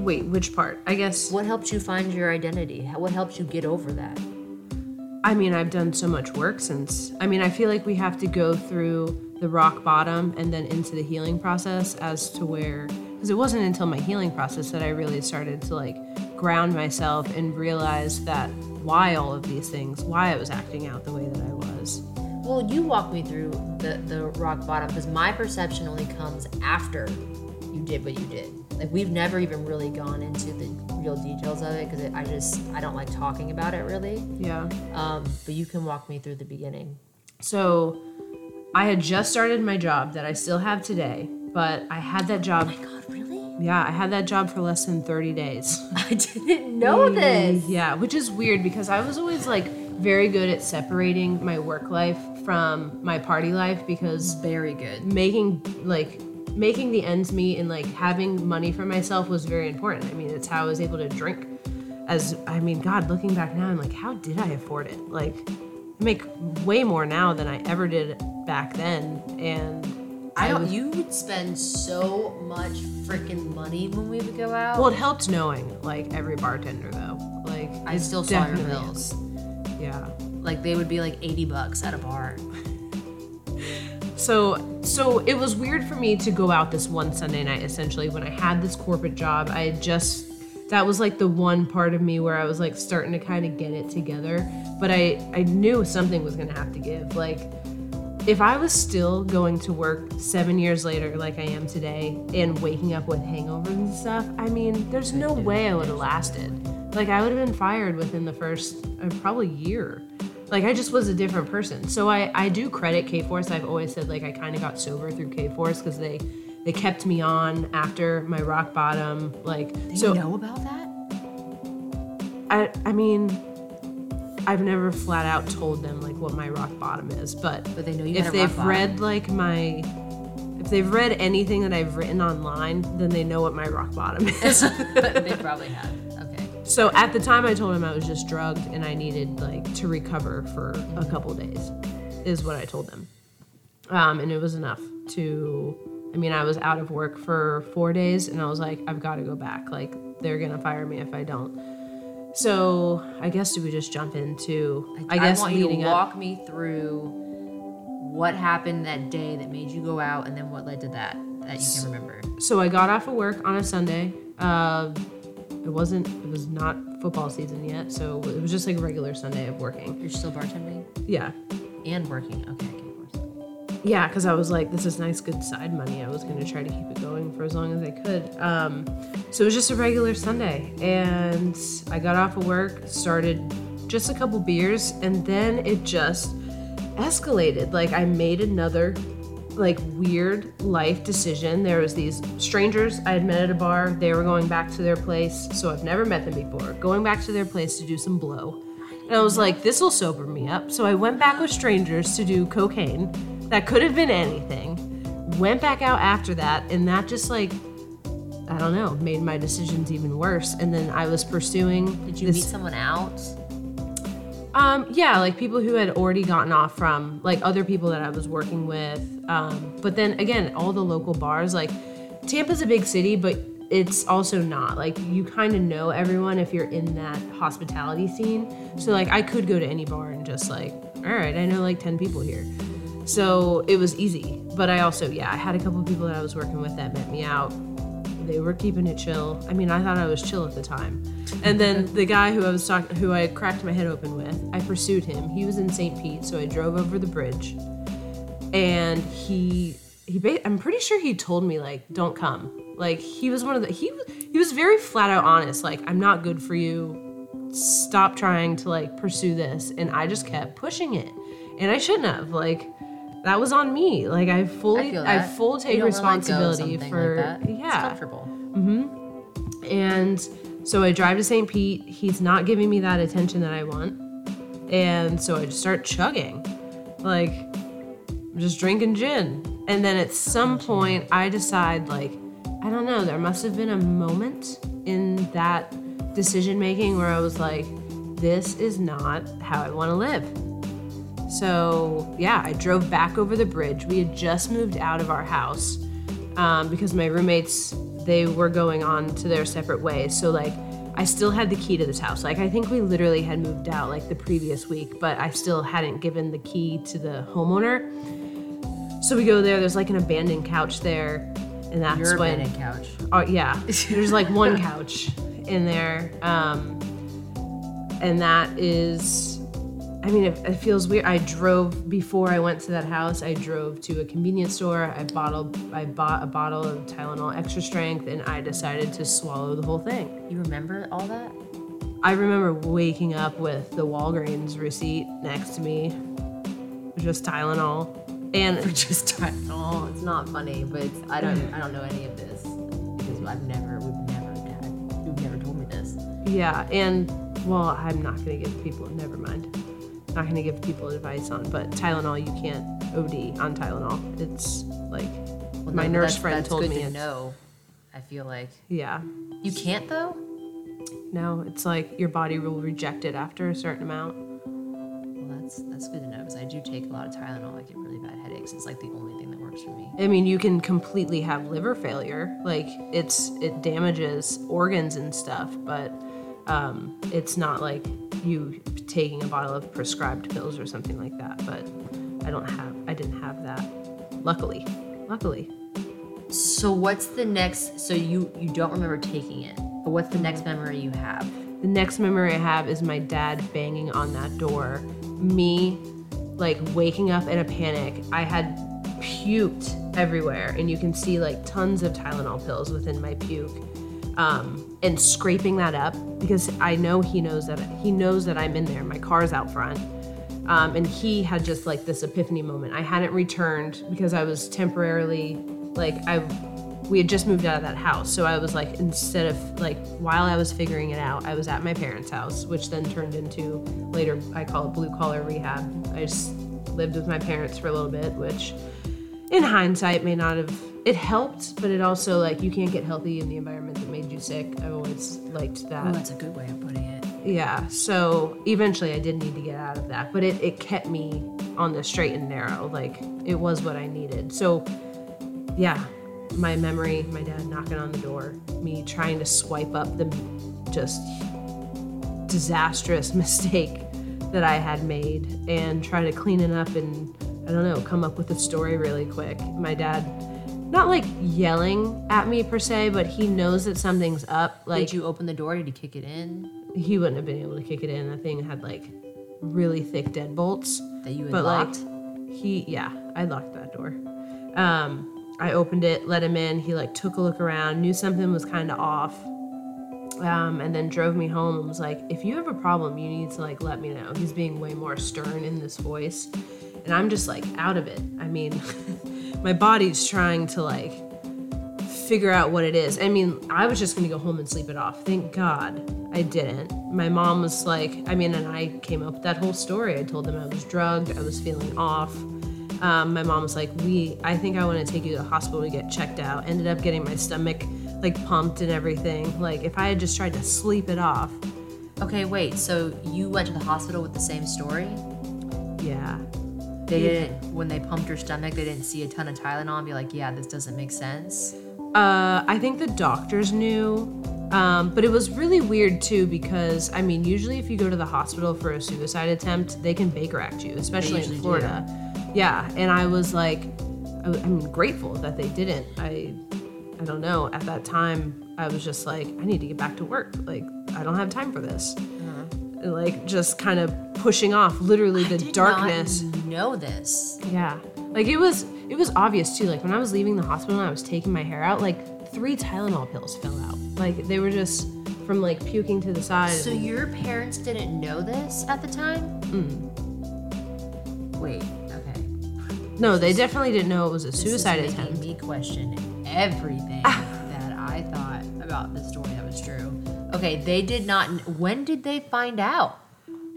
Wait, which part? I guess What helped you find your identity? What helped you get over that? I mean, I've done so much work since. I mean, I feel like we have to go through the rock bottom and then into the healing process as to where, because it wasn't until my healing process that I really started to like ground myself and realize that why all of these things, why I was acting out the way that I was. Well, you walk me through the, the rock bottom because my perception only comes after you did what you did. Like we've never even really gone into the real details of it because I just I don't like talking about it really. Yeah. Um, but you can walk me through the beginning. So I had just started my job that I still have today, but I had that job. Oh my God, really? Yeah, I had that job for less than 30 days. I didn't know this. Yeah, which is weird because I was always like very good at separating my work life from my party life because Very good. making like making the ends meet and like having money for myself was very important. I mean, it's how I was able to drink. As I mean, God, looking back now, I'm like, how did I afford it? Like, I make way more now than I ever did back then, and I don't. You would spend so much freaking money when we would go out. Well, it helped knowing like every bartender though. Like, I still saw your bills. Yeah. Like they would be like eighty bucks at a bar. So so it was weird for me to go out this one Sunday night essentially when I had this corporate job. I had just that was like the one part of me where I was like starting to kind of get it together, but I I knew something was going to have to give. Like if I was still going to work 7 years later like I am today and waking up with hangovers and stuff, I mean, there's no way I would have lasted. Like I would have been fired within the first uh, probably year. Like I just was a different person. So I I do credit Kforce. I've always said like I kind of got sober through Kforce because they they kept me on after my rock bottom. Like Do so you know about that? I I mean I've never flat out told them like what my rock bottom is, but But they know you if had a rock they've read like my if they've read anything that I've written online, then they know what my rock bottom is. they probably have. So at the time, I told him I was just drugged and I needed like to recover for a couple days, is what I told them. Um, and it was enough to. I mean, I was out of work for four days, and I was like, I've got to go back. Like they're gonna fire me if I don't. So I guess do we just jump into? I, guess want you to leading up. walk me through what happened that day that made you go out, and then what led to that that you can remember. So I got off of work on a Sunday. Uh, it wasn't. It was not football season yet, so it was just like a regular Sunday of working. You're still bartending Yeah, and working. Okay, okay, of course. Yeah, because I was like, this is nice, good side money. I was going to try to keep it going for as long as I could. Um, so it was just a regular Sunday. And I got off of work, started just a couple beers, and then it just escalated. Like, I made another like weird life decision. There was these strangers I had met at a bar. They were going back to their place, so I've never met them before. Going back to their place to do some blow. And I was like, this will sober me up. So I went back with strangers to do cocaine. That could have been anything. Went back out after that, and that just like, I don't know, made my decisions even worse. And then I was pursuing. Did you this- meet someone out? Um, yeah, like people who had already gotten off from like other people that I was working with. Um, but then again, all the local bars, like Tampa's a big city, but it's also not. Like you kind of know everyone if you're in that hospitality scene. So like I could go to any bar and just like, all right, I know like 10 people here. So it was easy. But I also, yeah, I had a couple of people that I was working with that met me out. They were keeping it chill. I mean, I thought I was chill at the time. And then the guy who I was talking, who I cracked my head open with, I pursued him. He was in St. Pete, so I drove over the bridge. and he he ba- I'm pretty sure he told me like don't come. Like he was one of the he was he was very flat out honest like I'm not good for you. Stop trying to like pursue this and I just kept pushing it. And I shouldn't have. Like that was on me. Like I fully I I full take don't wanna let go of responsibility for like that. It's yeah. comfortable. Mhm. And so I drive to St. Pete. He's not giving me that attention that I want. And so I just start chugging. Like, I'm just drinking gin. And then at some point, I decide, like, I don't know, there must have been a moment in that decision making where I was like, this is not how I want to live. So, yeah, I drove back over the bridge. We had just moved out of our house um, because my roommates, they were going on to their separate ways. So, like, I still had the key to this house. Like, I think we literally had moved out like the previous week, but I still hadn't given the key to the homeowner. So we go there, there's like an abandoned couch there. And that's Your when. abandoned couch. Oh yeah, there's like one couch in there, um, and that is. I mean, it, it feels weird. I drove before I went to that house. I drove to a convenience store. I bottled, I bought a bottle of Tylenol Extra Strength, and I decided to swallow the whole thing. You remember all that? I remember waking up with the Walgreens receipt next to me, just Tylenol, and Just Tylenol. It's not funny, but I don't. I don't know any of this because I've never. We've never had. You've never told me this. Yeah, and well, I'm not gonna give people. Never mind. Not gonna give people advice on, but Tylenol, you can't OD on Tylenol. It's like Well, my no, nurse that's- friend that's told good me. To know. I feel like Yeah, you can't though. no, it's like your body will reject it after a certain amount. Well, that's that's good to know because I do take a lot of Tylenol. I get really bad headaches. It's like the only thing that works for me. I mean, you can completely have liver failure. Like it's it damages organs and stuff, but um, it's not like you taking a bottle of prescribed pills or something like that. But I don't have. I didn't have that. Luckily, luckily. So what's the next? So you you don't remember taking it, but what's the next memory you have? The next memory I have is my dad banging on that door. Me, like waking up in a panic. I had puked everywhere, and you can see like tons of Tylenol pills within my puke. Um, and scraping that up because I know he knows that he knows that I'm in there. My car's out front. Um, and he had just like this epiphany moment. I hadn't returned because I was temporarily like I we had just moved out of that house. So I was like instead of like while I was figuring it out, I was at my parents' house, which then turned into later I call it blue collar rehab. I just lived with my parents for a little bit, which in hindsight may not have it helped, but it also like you can't get healthy in the environment that made you sick. I've always liked that. Oh, that's a good way of putting it. Yeah, so eventually I did need to get out of that, but it, it kept me on the straight and narrow. Like it was what I needed. So, yeah, my memory, my dad knocking on the door, me trying to swipe up the just disastrous mistake that I had made and try to clean it up and I don't know, come up with a story really quick. My dad, not like yelling at me per se, but he knows that something's up. Like Did you open the door? Did he kick it in? he wouldn't have been able to kick it in. That thing had like really thick deadbolts. That you had But locked? like he yeah, I locked that door. Um I opened it, let him in. He like took a look around, knew something was kind of off. Um, and then drove me home and was like, if you have a problem, you need to like let me know. He's being way more stern in this voice. And I'm just like out of it. I mean, my body's trying to like figure out what it is. I mean, I was just gonna go home and sleep it off. Thank God I didn't. My mom was like, I mean, and I came up with that whole story. I told them I was drugged, I was feeling off. Um, my mom was like, "We, I think I want to take you to the hospital to get checked out." Ended up getting my stomach like pumped and everything. Like if I had just tried to sleep it off, Okay, wait. So you went to the hospital with the same story? yeah, They didn't. When they pumped her stomach, they didn't see a ton of Tylenol and be like, "Yeah, this doesn't make sense." Uh, I think the doctors knew, um, but it was really weird too because I mean, usually if you go to the hospital for a suicide attempt, they can Baker Act you, especially in do. Florida. Yeah, and I was like, I, I'm grateful that they didn't. I, I don't know. At that time, I was just like, I need to get back to work. Like, I don't have time for this. And, like just kind of pushing off literally the darkness. Know this. Yeah. Like it was it was obvious too. Like when I was leaving the hospital and I was taking my hair out, like three Tylenol pills fell out. Like they were just from like puking to the side. So your parents didn't know this at the time? Hmm. Wait, okay. no, they definitely didn't know it was a This is suicide attempt. me question everything that I thought about the story that was true. Okay, they did not. When did they find out?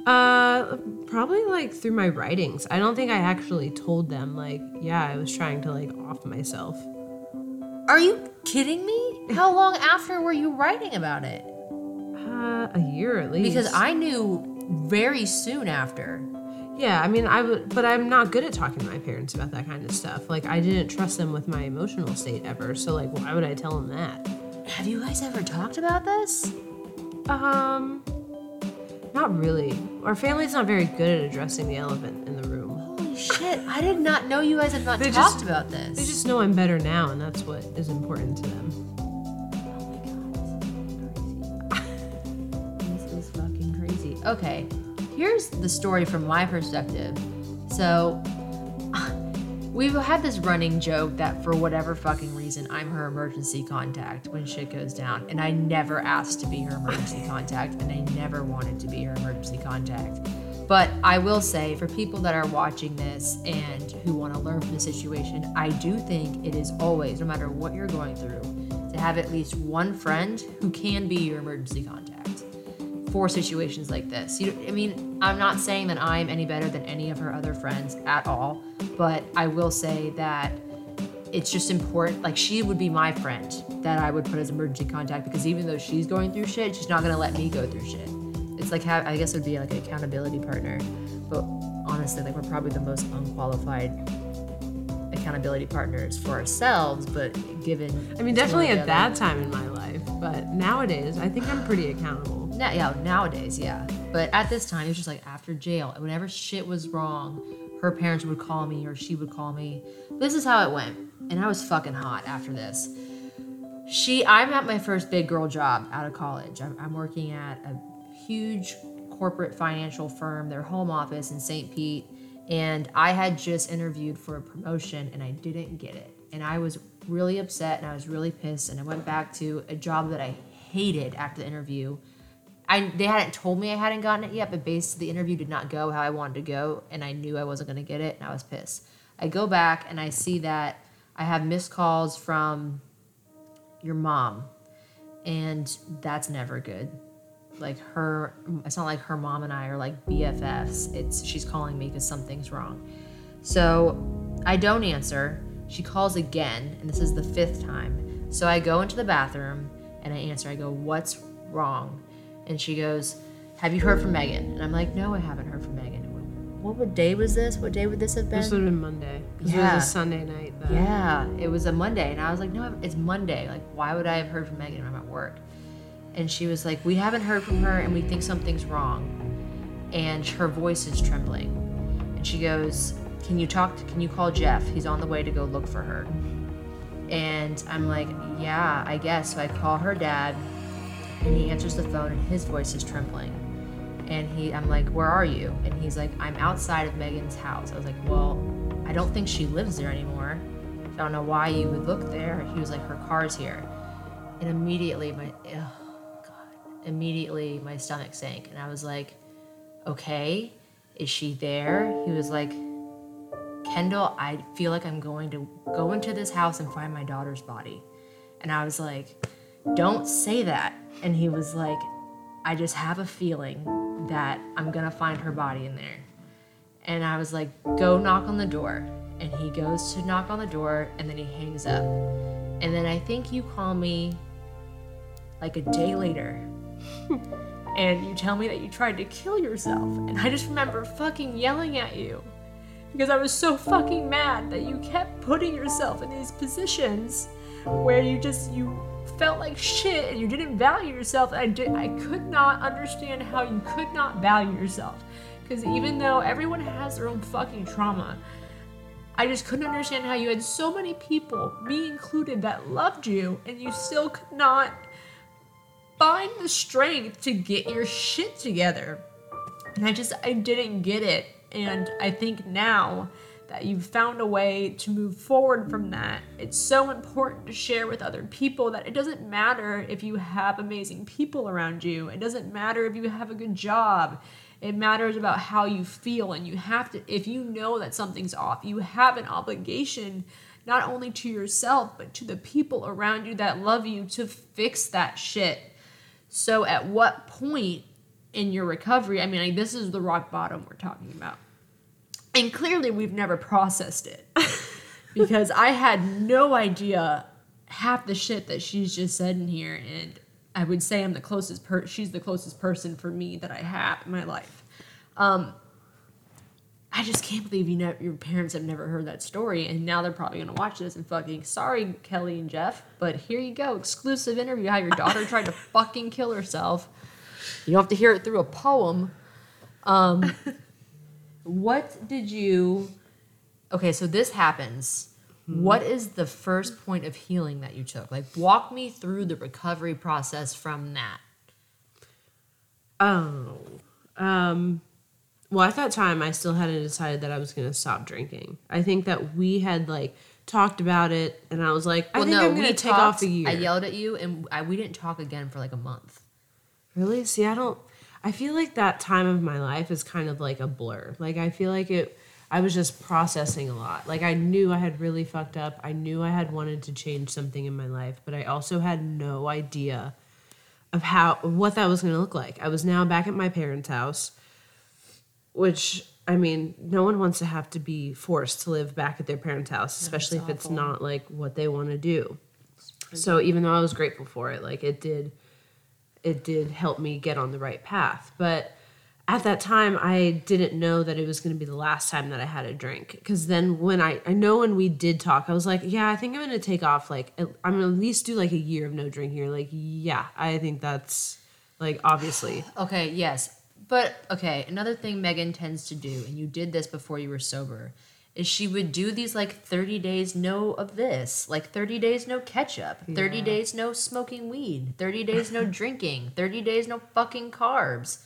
Uh, probably like through my writings. I don't think I actually told them. Like, yeah, I was trying to like off myself. Are you kidding me? How long after were you writing about it? Uh, a year at least. Because I knew very soon after. Yeah, I mean, I would, but I'm not good at talking to my parents about that kind of stuff. Like, I didn't trust them with my emotional state ever. So, like, why would I tell them that? Have you guys ever talked about this? Um, not really. Our family's not very good at addressing the elephant in the room. Holy shit! I did not know you guys had not They talked just- about this. They just know I'm better now, and that's what is important to them. Oh my god, this is, this is fucking crazy. Okay, here's the story from my perspective. So, we've had this running joke that for whatever fucking reason, I'm her emergency contact when shit goes down. And I never asked to be her emergency contact, and I never wanted to be her emergency contact. But I will say, for people that are watching this and who want to learn from the situation, I do think it is always, no matter what you're going through, to have at least one friend who can be your emergency contact for situations like this. You, I mean, I'm not saying that I'm any better than any of her other friends at all, but I will say that it's just important. Like, she would be my friend that I would put as emergency contact because even though she's going through shit, she's not gonna let me go through shit. It's like, have, I guess it would be like an accountability partner, but honestly, like, we're probably the most unqualified accountability partners for ourselves, but given. I mean, definitely at that time in my life, but nowadays, I think I'm pretty accountable. Now, yeah, nowadays, yeah. But at this time, it was just like after jail. Whenever shit was wrong, her parents would call me or she would call me. This is how it went. And I was fucking hot after this. She, I'm at my first big girl job out of college. I'm, I'm working at a huge corporate financial firm, their home office in St. Pete. And I had just interviewed for a promotion and I didn't get it. And I was really upset and I was really pissed. And I went back to a job that I hated after the interview. I they hadn't told me I hadn't gotten it yet, but basically the interview did not go how I wanted to go, and I knew I wasn't gonna get it, and I was pissed. I go back and I see that I have missed calls from your mom, and that's never good. Like her, it's not like her mom and I are like BFFs. It's she's calling me because something's wrong. So I don't answer. She calls again, and this is the fifth time. So I go into the bathroom and I answer. I go, What's wrong? And she goes, Have you heard from Megan? And I'm like, No, I haven't heard from Megan. What, what day was this? What day would this have been? This would have been Monday. Yeah. was a Sunday night. Though. Yeah, it was a Monday, and I was like, "No, it's Monday. Like, why would I have heard from Megan? I'm at work." And she was like, "We haven't heard from her, and we think something's wrong." And her voice is trembling, and she goes, "Can you talk? To, can you call Jeff? He's on the way to go look for her." And I'm like, "Yeah, I guess." So I call her dad, and he answers the phone, and his voice is trembling. And he, I'm like, "Where are you?" And he's like, "I'm outside of Megan's house." I was like, "Well." I don't think she lives there anymore. I don't know why you would look there. He was like, her car's here. And immediately my, God, immediately my stomach sank. And I was like, okay, is she there? He was like, Kendall, I feel like I'm going to go into this house and find my daughter's body. And I was like, don't say that. And he was like, I just have a feeling that I'm to find her body in there. And I was like, go knock on the door. And he goes to knock on the door and then he hangs up. And then I think you call me like a day later. and you tell me that you tried to kill yourself. And I just remember fucking yelling at you. Because I was so fucking mad that you kept putting yourself in these positions where you just you felt like shit and you didn't value yourself. I did I could not understand how you could not value yourself. Because even though everyone has their own fucking trauma, I just couldn't understand how you had so many people, me included, that loved you, and you still could not find the strength to get your shit together. And I just, I didn't get it. And I think now that you've found a way to move forward from that. It's so important to share with other people that it doesn't matter if you have amazing people around you, it doesn't matter if you have a good job. It matters about how you feel, and you have to, if you know that something's off, you have an obligation not only to yourself, but to the people around you that love you to fix that shit. So, at what point in your recovery, I mean, like, this is the rock bottom we're talking about. And clearly, we've never processed it because I had no idea half the shit that she's just said in here. And I would say I'm the closest per she's the closest person for me that I have in my life. Um, I just can't believe you know your parents have never heard that story, and now they're probably gonna watch this and fucking sorry, Kelly and Jeff, but here you go, exclusive interview how your daughter tried to fucking kill herself. You don't have to hear it through a poem. Um, what did you? Okay, so this happens. What is the first point of healing that you took? Like, walk me through the recovery process from that. Oh. Um well, at that time I still hadn't decided that I was going to stop drinking. I think that we had like talked about it and I was like, I think I'm going to take off a year. I yelled at you, and I, we didn't talk again for like a month. Really? See, I don't. I feel like that time of my life is kind of like a blur. Like I feel like it. I was just processing a lot. Like I knew I had really fucked up. I knew I had wanted to change something in my life, but I also had no idea of how what that was going to look like. I was now back at my parents' house, which I mean, no one wants to have to be forced to live back at their parents' house, especially if it's not like what they want to do. So even though I was grateful for it, like it did it did help me get on the right path. But at that time, I didn't know that it was going to be the last time that I had a drink. Because then, when I, I know when we did talk, I was like, yeah, I think I'm going to take off, like, I'm going to at least do like a year of no drinking. You're like, yeah, I think that's like obviously. Okay, yes. But okay, another thing Megan tends to do, and you did this before you were sober, is she would do these like 30 days no of this, like 30 days no ketchup, 30 Yeah. days no smoking weed, 30 days no drinking, 30 days no fucking carbs.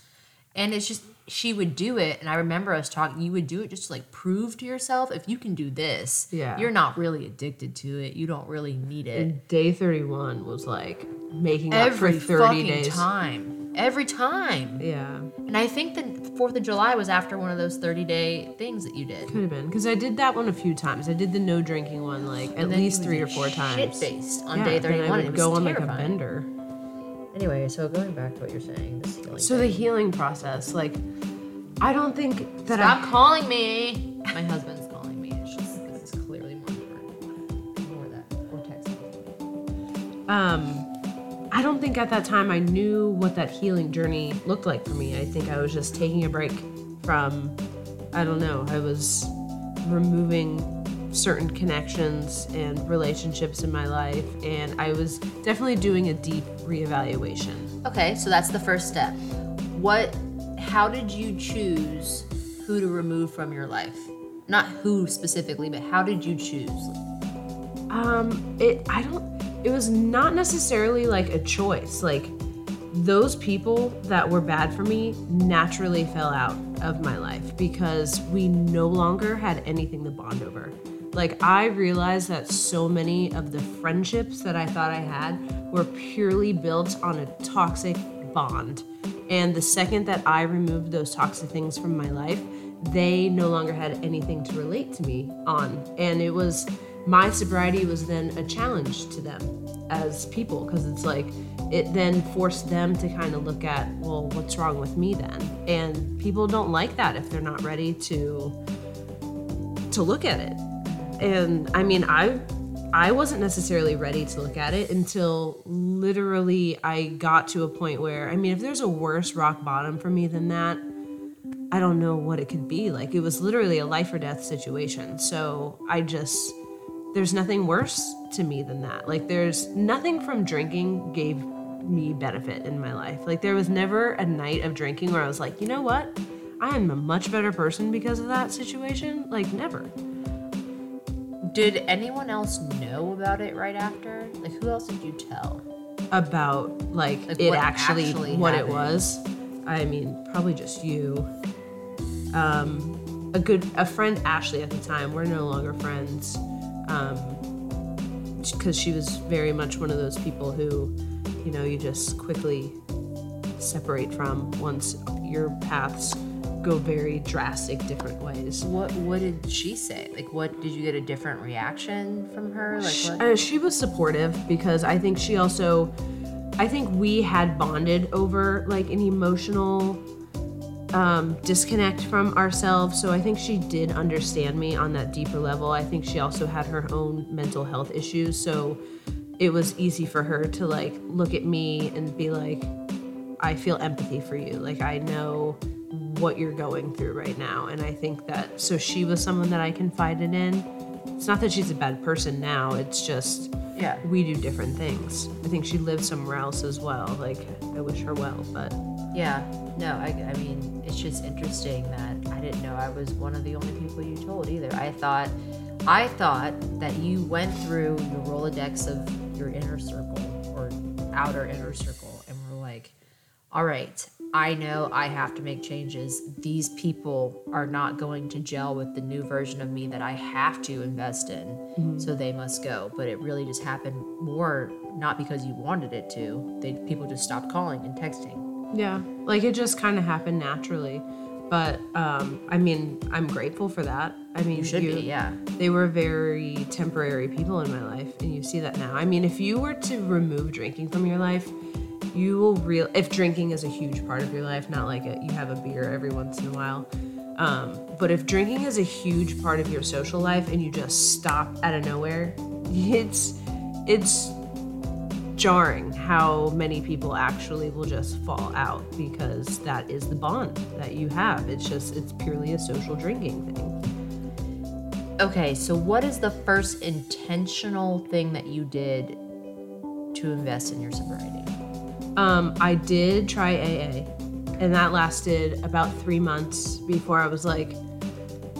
And it's just, she would do it. And I remember us talking, you would do it just to like prove to yourself if you can do this, Yeah. you're not really addicted to it. You don't really need it. And day 31 was like making up for 30 fucking days. time. Every time. Yeah, And I think the Fourth of July was after one of those thirty day things that you did. could have been. Because I did that one a few times. I did the no drinking one like at least three or four Shit times. faced on Yeah, day then thirty I one. would go on like a bender. Anyway, so going back to what you're saying, this healing. So the healing process, like, I don't think that I. Stop I. calling me. My husband's calling me. It's just this is clearly more important. Ignore that or text me. Um, I don't think at that time I knew what that healing journey looked like for me. I think I was just taking a break from, I don't know, I was removing certain connections and relationships in my life, and I was definitely doing a deep reevaluation. Okay, so that's the first step. What? How did you choose who to remove from your life? Not who specifically, but how did you choose? Um, it I don't it was not necessarily like a choice. Like those people that were bad for me naturally fell out of my life because we no longer had anything to bond over. Like I realized that so many of the friendships that I thought I had were purely built on a toxic bond. And the second that I removed those toxic things from my life, they no longer had anything to relate to me on. And it was my sobriety was then a challenge to them as people because it's like it then forced them to kind of look at, well, what's wrong with me then? And people don't like that if they're not ready to to look at it. And I mean, I I wasn't necessarily ready to look at it until literally I got to a point where I mean, if there's a worse rock bottom for me than that, I don't know what it could be. Like it was literally a life or death situation. So I just there's nothing worse to me than that. Like there's nothing from drinking gave me benefit in my life. Like there was never a night of drinking where I was like, "You know what? I am a much better person because of that situation." Like never. Did anyone else know about it right after? Like, who else did you tell? about like, Like, it what actually, actually what it was. I mean, probably just you. Um a good a friend Ashley at the time. We're no longer friends. Um, because she was very much one of those people who, you know, you just quickly separate from once your paths go very drastic different ways. What What did she say? Like, what did you get a different reaction from her? Like, Sh- what? uh, she was supportive because I think she also, I think we had bonded over like an emotional um, disconnect from ourselves. So I think she did understand me on that deeper level. I think she also had her own mental health issues. So it was easy for her to like look at me and be like, I feel empathy for you. Like, I know what you're going through right now. And I think that, so she was someone that I confided in. It's not that she's a bad person now, it's just Yeah. we do different things. I think she lives somewhere else as well. Like, I wish her well, but Yeah, no, I, I mean, it's just interesting that I didn't know I was one of the only people you told either. I thought, I thought that you went through your Rolodex of your inner circle or outer inner circle and were like, all right, I know I have to make changes. These people are not going to gel with the new version of me that I have to invest in, so they must go. But it really just happened more not because you wanted it to. They people just stopped calling and texting. Yeah, like it just kind of happened naturally. But um, I mean, I'm grateful for that. I mean, You should be, yeah. They were very temporary people in my life, and you see that now. I mean, if you were to remove drinking from your life, you will real. If drinking is a huge part of your life, not like a, you have a beer every once in a while. Um, but if drinking is a huge part of your social life and you just stop out of nowhere, it's it's jarring how many people actually will just fall out because that is the bond that you have. It's just, it's purely a social drinking thing. Okay, so what is the first intentional thing that you did to invest in your sobriety? Um, I did try AA, and that lasted about three months before I was like,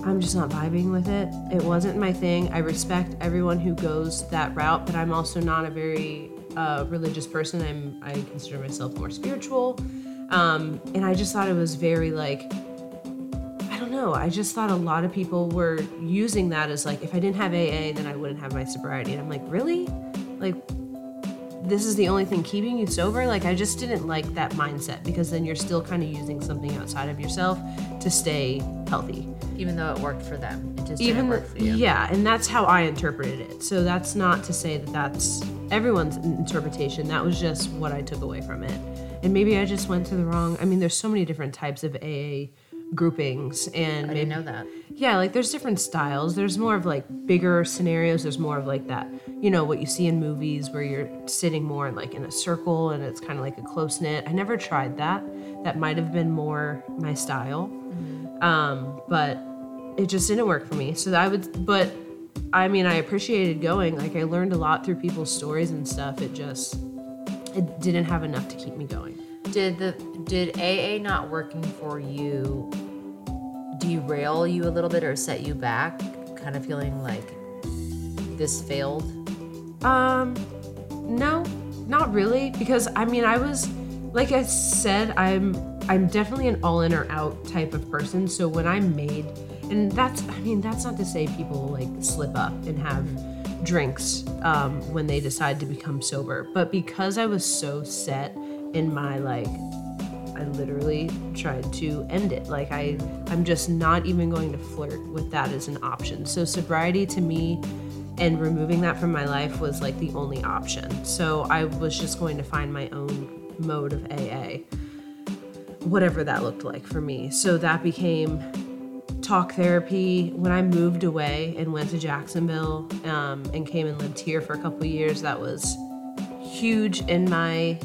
I'm just not vibing with it. It wasn't my thing. I respect everyone who goes that route, but I'm also not a very uh, religious person. I'm I consider myself more spiritual, um, and I just thought it was very like I don't know. I just thought a lot of people were using that as like, if I didn't have AA, then I wouldn't have my sobriety. And I'm like, really? Like, this is the only thing keeping you sober? Like, I just didn't like that mindset because then you're still kind of using something outside of yourself to stay healthy. Even though it worked for them, it just Even didn't work for you. yeah, and that's how I interpreted it. So that's not to say that that's everyone's interpretation. That was just what I took away from it. And maybe I just went to the wrong. I mean, there's so many different types of AA groupings, and I didn't know that. yeah, like there's different styles. There's more of like bigger scenarios. There's more of like that, you know, what you see in movies where you're sitting more in like in a circle and it's kind of like a close knit. I never tried that. That might have been more my style. Um, but it just didn't work for me. So I would, but I mean, I appreciated going. Like I learned a lot through people's stories and stuff. It just, it didn't have enough to keep me going. Did the did AA not working for you derail you a little bit or set you back? Kind of feeling like this failed? Um, no, not really. Because I mean, I was, like I said, I'm I'm definitely an all in or out type of person. So when I made, and that's, I mean, that's not to say people like slip up and have drinks um, when they decide to become sober, but because I was so set in my like I literally tried to end it. Like I I'm just not even going to flirt with that as an option. So sobriety to me and removing that from my life was like the only option. So I was just going to find my own mode of AA. Whatever that looked like for me. So that became talk therapy. When I moved away and went to Jacksonville um, and came and lived here for a couple years, that was huge in my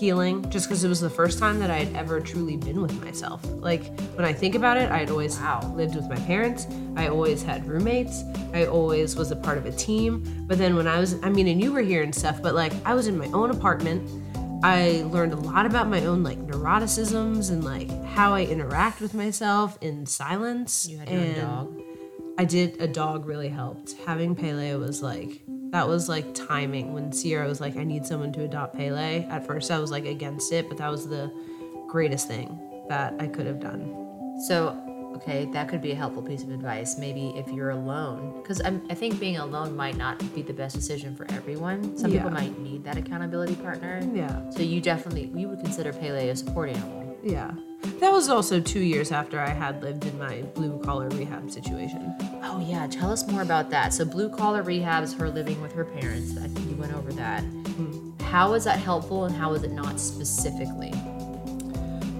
healing just because it was the first time that I had ever truly been with myself. Like when I think about it, I had always Wow. lived with my parents. I always had roommates. I always was a part of a team. But then when I was, I mean, and you were here and stuff, but like I was in my own apartment. I learned a lot about my own like neuroticisms and like how I interact with myself in silence. You had your own and dog. I did. A dog really helped. Having Pele was like that was like timing when Sierra was like, I need someone to adopt Pele. At first, I was like against it, but that was the greatest thing that I could have done. So okay, that could be a helpful piece of advice. Maybe if you're alone, because I think being alone might not be the best decision for everyone. Some people might need that accountability partner. Yeah. So you definitely, we would consider Pele a support animal. Yeah. That was also two years after I had lived in my blue collar rehab situation. Oh yeah, tell us more about that. So blue collar rehabs, her living with her parents. I think you went over that. How was that helpful, and how was it not specifically?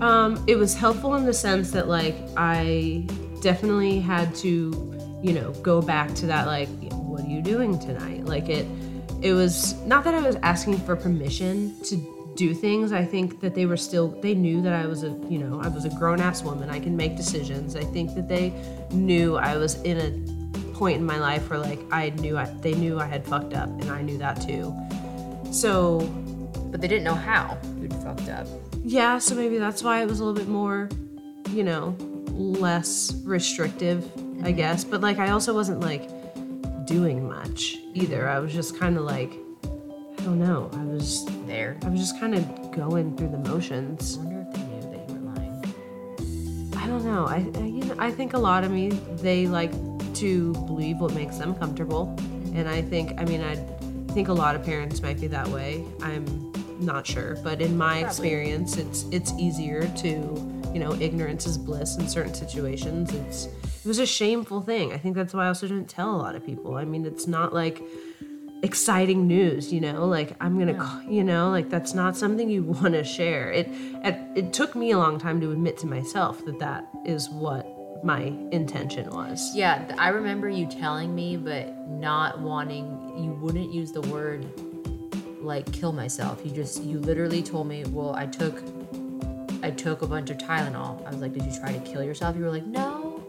Um, it was helpful in the sense that like I definitely had to, you know, go back to that like, what are you doing tonight? Like it, it was not that I was asking for permission to do things. I think that they were still they knew that I was a you know I was a grown ass woman. I can make decisions. I think that they knew I was in a point in my life where like I knew I, they knew I had fucked up and I knew that too. So But they didn't know how you'd fucked up. yeah, so maybe that's why it was a little bit more, you know, less restrictive, I mm-hmm. guess. But like, I also wasn't like doing much either. I was just kind of like, don't know. I was, There. I was just kind of going through the motions. I wonder if they knew that you were lying. I don't know. I, I you know, I think a lot of me they like to believe what makes them comfortable, mm-hmm. and I think, I mean, I think a lot of parents might be that way. I'm not sure, but in my experience, it's it's easier to, you know, ignorance is bliss in certain situations. It's it was a shameful thing. I think that's why I also didn't tell a lot of people. I mean, it's not like exciting news you know like i'm gonna ca- you know like that's not something you want to share it, it it took me a long time to admit to myself that that is what my intention was Yeah, I remember you telling me, but not wanting. You wouldn't use the word like kill myself. You just you literally told me, well, I took I took a bunch of Tylenol. I was like, did you try to kill yourself? You were like, no.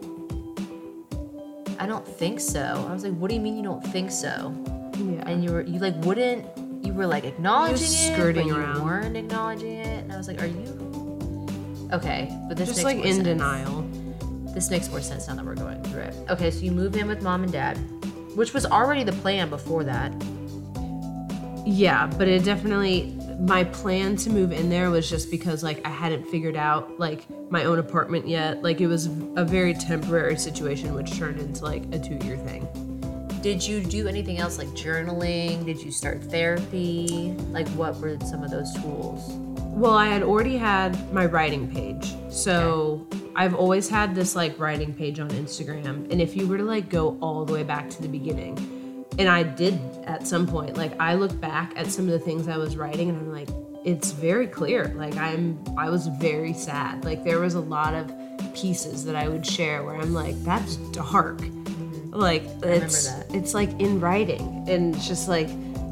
I don't think so. I was like, what do you mean you don't think so? Yeah And you were you like wouldn't you were like acknowledging it, skirting but you weren't acknowledging it, and I was like, are you okay? But this just like in sense. denial This makes more sense now that we're going through it. Okay, so you move in with mom and dad, which was already the plan before that. yeah but it definitely my plan to move in there was just because like i hadn't figured out like my own apartment yet like it was a very temporary situation which turned into like a two-year thing Did you do anything else like journaling? Did you start therapy? Like, what were some of those tools? Well, I had already had my writing page. So I've always had this like writing page on Instagram. And if you were to like go all the way back to the beginning, and I did at some point, like I look back at some of the things I was writing and I'm like, it's very clear. Like I'm I was very sad. Like there was a lot of pieces that I would share where I'm like, that's dark. Like it's that. it's like in writing. And it's just like,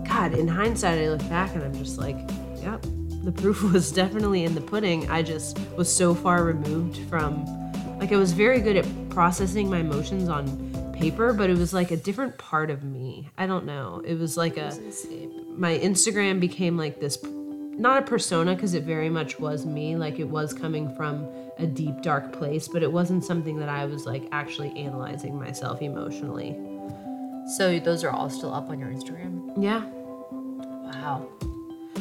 God, in hindsight I look back and I'm just like, yep, the proof was definitely in the pudding. I just was so far removed from like I was very good at processing my emotions on paper, but it was like a different part of me. I don't know. It was like a my Instagram became like this not a persona because it very much was me like it was coming from a deep dark place but it wasn't something that I was like actually analyzing myself emotionally. So those are all still up on your Instagram. Yeah. Wow.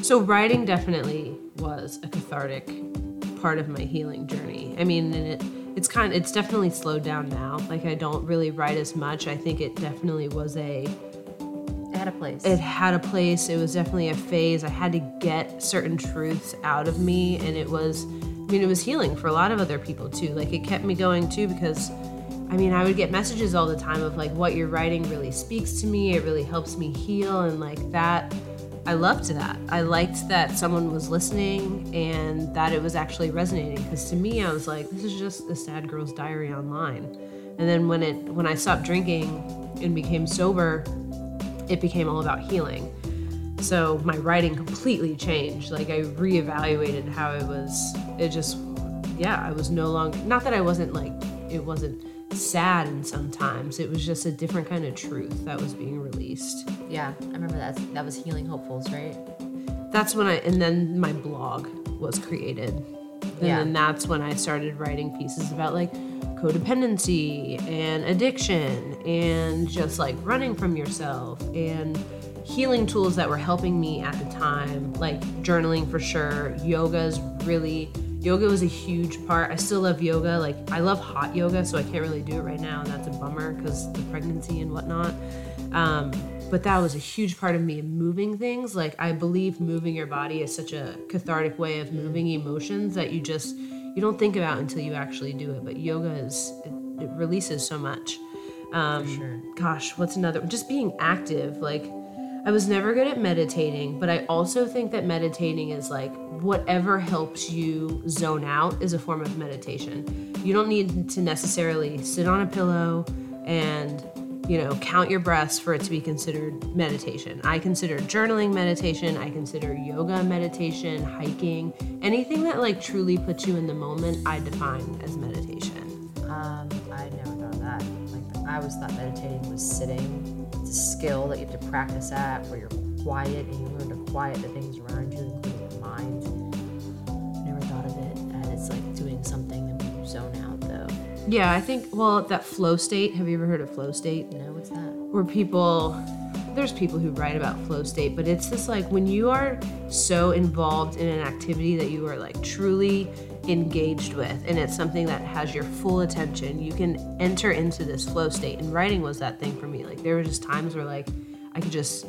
So writing definitely was a cathartic part of my healing journey. I mean, and it it's kind of, it's definitely slowed down now. Like I don't really write as much. I think it definitely was a It had a place. it had a place. It was definitely a phase. I had to get certain truths out of me, and it was, I mean, it was healing for a lot of other people too. Like it kept me going too because, I mean, I would get messages all the time of like what you're writing really speaks to me. It really helps me heal, and like that. I loved that. I liked that someone was listening and that it was actually resonating. Because to me, I was like, this is just a sad girl's diary online. And then when it when I stopped drinking and became sober, it became all about healing. So my writing completely changed. Like I reevaluated how it was. It just, yeah, I was no longer, not that I wasn't like, it wasn't sad and sometimes, it was just a different kind of truth that was being released. yeah, I remember that. That was Healing Hopefuls, right? That's when I, and then my blog was created. And Yeah. then that's when I started writing pieces about like codependency and addiction and just like running from yourself and healing tools that were helping me at the time, like journaling for sure. Yoga's really yoga was a huge part. I still love yoga. Like I love hot yoga, so I can't really do it right now, and that's a bummer because the pregnancy and whatnot. Um, but that was a huge part of me moving things. Like I believe moving your body is such a cathartic way of moving emotions that you just you don't think about until you actually do it. But yoga is it, it releases so much. Um, sure. Gosh, what's another? Just being active. Like I was never good at meditating, but I also think that meditating is like whatever helps you zone out is a form of meditation. You don't need to necessarily sit on a pillow and you know, count your breaths for it to be considered meditation. I consider journaling meditation, I consider yoga meditation, hiking, anything that like truly puts you in the moment, I define as meditation. Um, I never thought of that. Like I always thought meditating was sitting. It's a skill that you have to practice at where you're quiet and you learn to quiet the things around you, including your mind. Never thought of it as like doing something that you zone out though. Yeah, I think well, that flow state, have you ever heard of flow state? No, what's that? where people there's people who write about flow state but it's this like when you are so involved in an activity that you are like truly engaged with and it's something that has your full attention. You can enter into this flow state and writing was that thing for me. Like there were just times where like i could just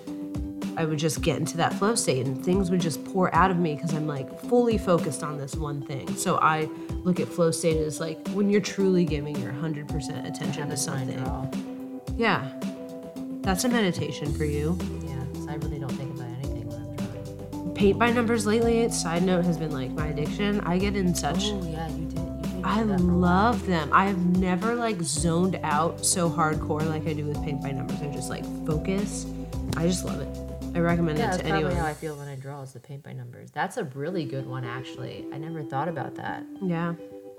i would just get into that flow state and things would just pour out of me because i'm like fully focused on this one thing. So i look at flow state as like when you're truly giving your 100% attention to something. yeah. That's a meditation for you. Yeah, 'cause I really don't think Paint by numbers lately, side note, has been like my addiction. I get in such. Oh yeah, you did. You did. I do that for a while. love them. I have never like zoned out so hardcore like I do with paint by numbers. I just like focus. I just love it. I recommend Yeah, it that's to anyone. how I feel when I draw is the paint by numbers. That's a really good one, actually. I never thought about that. yeah.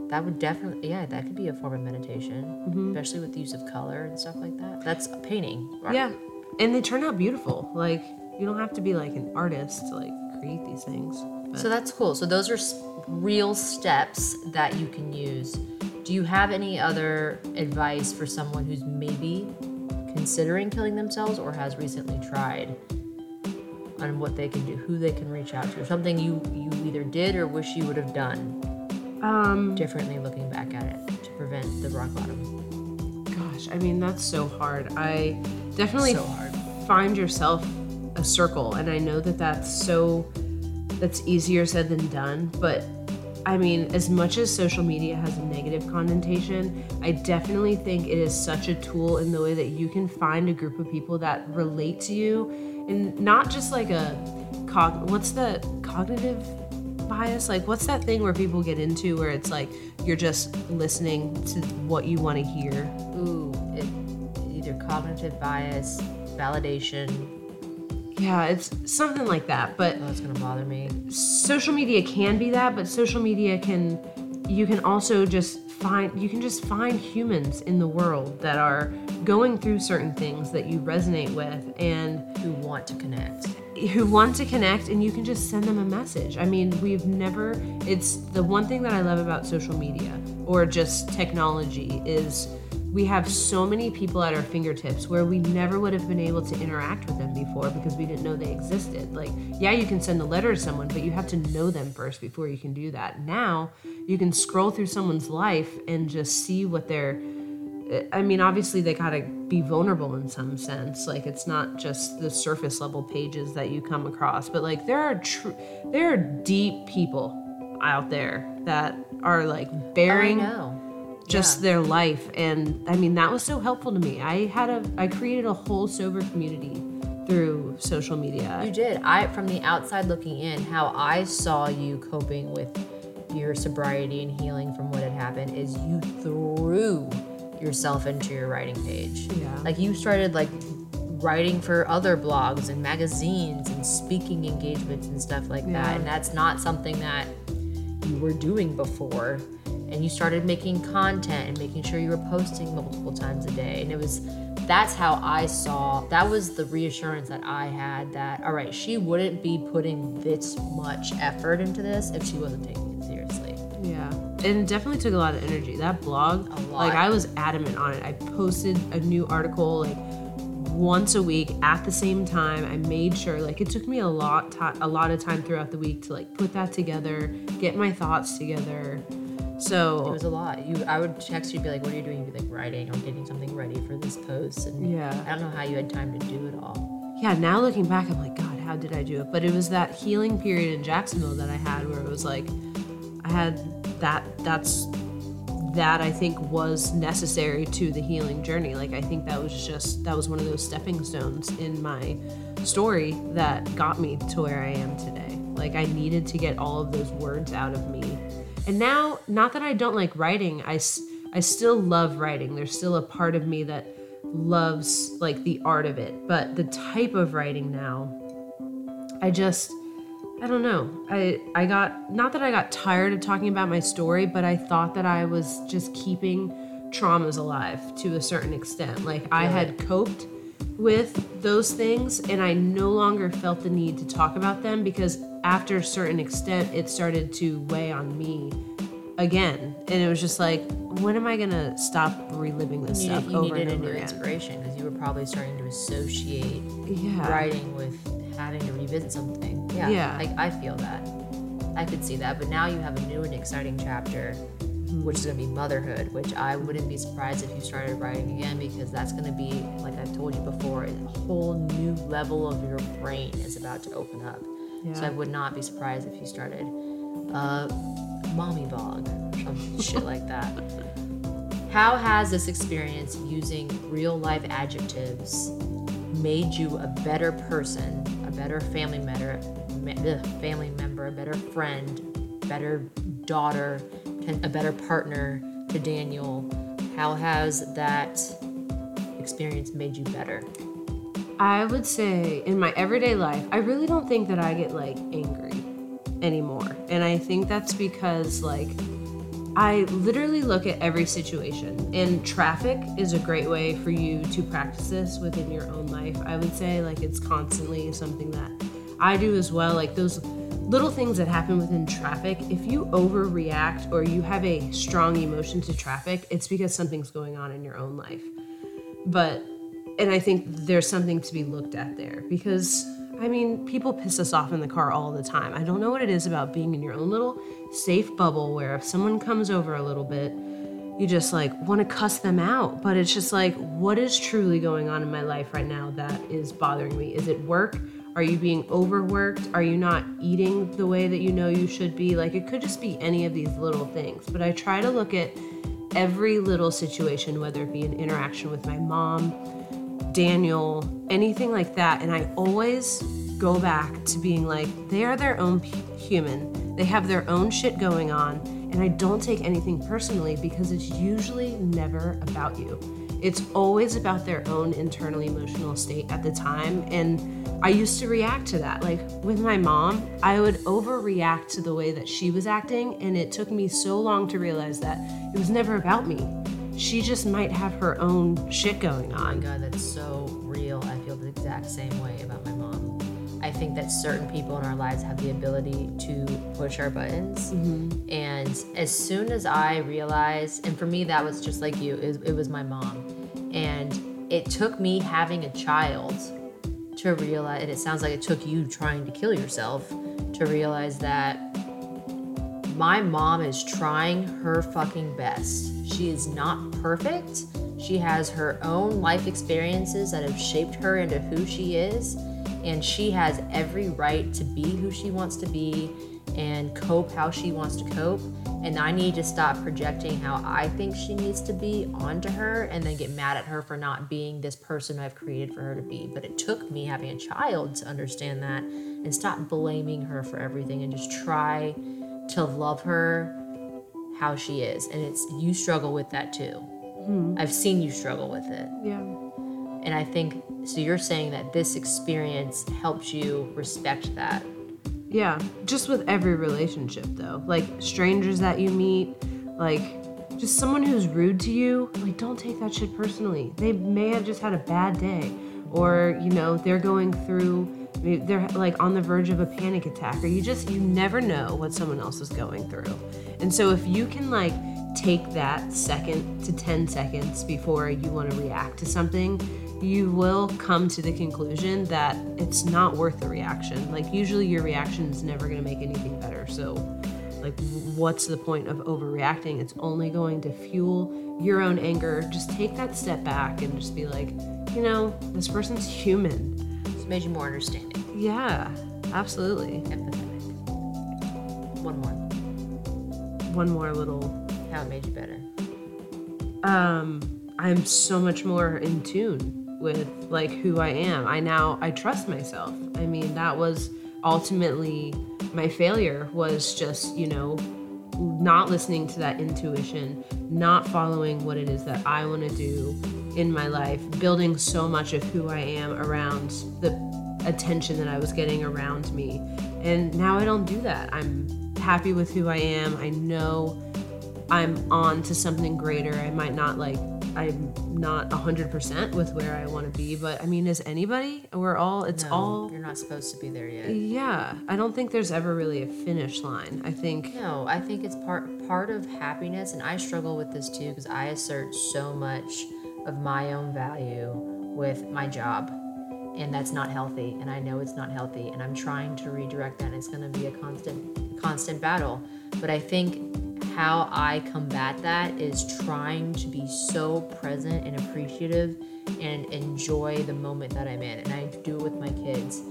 That would definitely, yeah, that could be a form of meditation, Mm-hmm. especially with the use of color and stuff like that. That's painting. right? Yeah. And they turn out beautiful. Like you don't have to be like an artist to like create these things. But So that's cool. So those are real steps that you can use. Do you have any other advice for someone who's maybe considering killing themselves or has recently tried on what they can do, who they can reach out to, or something you you either did or wish you would have done um differently looking back at it to prevent the rock bottom? gosh, I mean that's so hard. I definitely So hard. find yourself a circle and i know that that's so that's easier said than done but i mean as much as social media has a negative connotation i definitely think it is such a tool in the way that you can find a group of people that relate to you and not just like a cog what's the cognitive bias like what's that thing where people get into where it's like you're just listening to what you want to hear Ooh, it, either cognitive bias, validation. Yeah it's something like that but that's gonna bother me. social media can be that but social media can you can also just find you can just find humans in the world that are going through certain things that you resonate with and Who want to connect? who want to connect and you can just send them a message. I mean, we've never it's the one thing that I love about social media or just technology is we have so many people at our fingertips where we never would have been able to interact with them before because we didn't know they existed. Like, yeah, you can send a letter to someone, but you have to know them first before you can do that. Now, you can scroll through someone's life and just see what they're I mean, obviously they gotta be vulnerable in some sense. Like it's not just the surface level pages that you come across, but like there are true, there are deep people out there that are like bearing I bearing know. Just Yeah. their life, and I mean that was so helpful to me. I had a, I created a whole sober community through social media. You did. I, from the outside looking in, how I saw you coping with your sobriety and healing from what had happened is you threw yourself into your writing page. Yeah. Like you started like writing for other blogs and magazines and speaking engagements and stuff like Yeah. that. And that's not something that you were doing before. And you started making content and making sure you were posting multiple times a day. And it was that's how I saw that was the reassurance that I had that all right, she wouldn't be putting this much effort into this if she wasn't taking it seriously. Yeah. And it definitely took a lot of energy. That blog, A lot. like I was adamant on it. I posted a new article like once a week at the same time. I made sure like it took me a lot ti a lot of time throughout the week to like put that together, get my thoughts together. So it was a lot. You, I would text you, be like, "What are you doing?" You'd be like, "Writing or getting something ready for this post." And Yeah. I don't know how you had time to do it all. yeah, now looking back, I'm like, God, how did I do it? But it was that healing period in Jacksonville that I had where it was like, I had that, that's, that I think was necessary to the healing journey. Like, I think that was just, that was one of those stepping stones in my story that got me to where I am today. Like, I needed to get all of those words out of me. And now, not that I don't like writing, I, I still love writing. There's still a part of me that loves like the art of it. But the type of writing now i just i don't know. I i got not that i got tired of talking about my story but i thought that i was just keeping traumas alive to a certain extent. Like i had coped with those things and i no longer felt the need to talk about them because after a certain extent it started to weigh on me again and it was just like when am i gonna stop reliving this stuff needed, you over and over again inspiration because you were probably starting to associate yeah writing with having to revisit something. Yeah, Yeah. I, I feel that. I could see that. But now you have a new and exciting chapter, which is going to be motherhood, which I wouldn't be surprised if you started writing again because that's going to be, like I've told you before, a whole new level of your brain is about to open up. So I would not be surprised if you started a mommy blog or some shit like that. How has this experience using real life adjectives made you a better person, a better family member, me- family member, a better friend, better daughter, a better partner to Daniel? How has that experience made you better? I would say in my everyday life, I really don't think that I get like angry anymore. And I think that's because like I literally look at every situation and traffic is a great way for you to practice this within your own life. I would say like it's constantly something that I do as well. Like those little things that happen within traffic, if you overreact or you have a strong emotion to traffic, it's because something's going on in your own life. But and I think there's something to be looked at there because I mean, people piss us off in the car all the time. I don't know what it is about being in your own little safe bubble where if someone comes over a little bit, you just like want to cuss them out. But it's just like, what is truly going on in my life right now that is bothering me? Is it work? Are you being overworked? Are you not eating the way that you know you should be? Like, it could just be any of these little things. But I try to look at every little situation, whether it be an interaction with my mom, Daniel, anything like that. And I always go back to being like, they are their own human. They have their own shit going on. And I don't take anything personally because it's usually never about you. It's always about their own internal emotional state at the time. And I used to react to that. Like with my mom, I would overreact to the way that she was acting. And it took me so long to realize that it was never about me. She just might have her own shit going on. Oh my god, that's so real. I feel the exact same way about my mom. I think that certain people in our lives have the ability to push our buttons. Mm-hmm. And as soon as I realized, and for me, that was just like you, it, it was my mom. And it took me having a child to realize, and it sounds like it took you trying to kill yourself to realize that my mom is trying her fucking best. She is not perfect. She has her own life experiences that have shaped her into who she is, and she has every right to be who she wants to be and cope how she wants to cope. And I need to stop projecting how I think she needs to be onto her and then get mad at her for not being this person I've created for her to be. But it took me having a child to understand that and stop blaming her for everything and just try to love her how she is. And it's you struggle with that too. Mm-hmm. I've seen you struggle with it. Yeah. And I think so you're saying that this experience helps you respect that. Yeah, just with every relationship though. Like strangers that you meet, like just someone who's rude to you, like don't take that shit personally. They may have just had a bad day or, you know, they're going through they're like on the verge of a panic attack or you just you never know what someone else is going through. And so if you can like take that second to 10 seconds before you want to react to something, you will come to the conclusion that it's not worth the reaction. Like, usually your reaction is never going to make anything better. So, like, what's the point of overreacting? It's only going to fuel your own anger. Just take that step back and just be like, you know, this person's human. It's made you more understanding, Yeah, absolutely. empathetic. One more. One more little How it made you better. um i'm so much more in tune with like who i am. I now i trust myself. I mean that was ultimately my failure was just you know not listening to that intuition not following what it is that i want to do in my life building so much of who i am around the attention that i was getting around me. And now i don't do that. I'm happy with who i am. I know I'm on to something greater. I might not like I'm not 100% with where I want to be, but I mean, is anybody? We're all it's No, all you're not supposed to be there yet. yeah. I don't think there's ever really a finish line. I think No, I think it's part part of happiness, and I struggle with this too because I assert so much of my own value with my job, and that's not healthy. And I know it's not healthy, and I'm trying to redirect that. And it's going to be a constant constant battle. But I think how I combat that is trying to be so present and appreciative and enjoy the moment that I'm in. And I do it with my kids.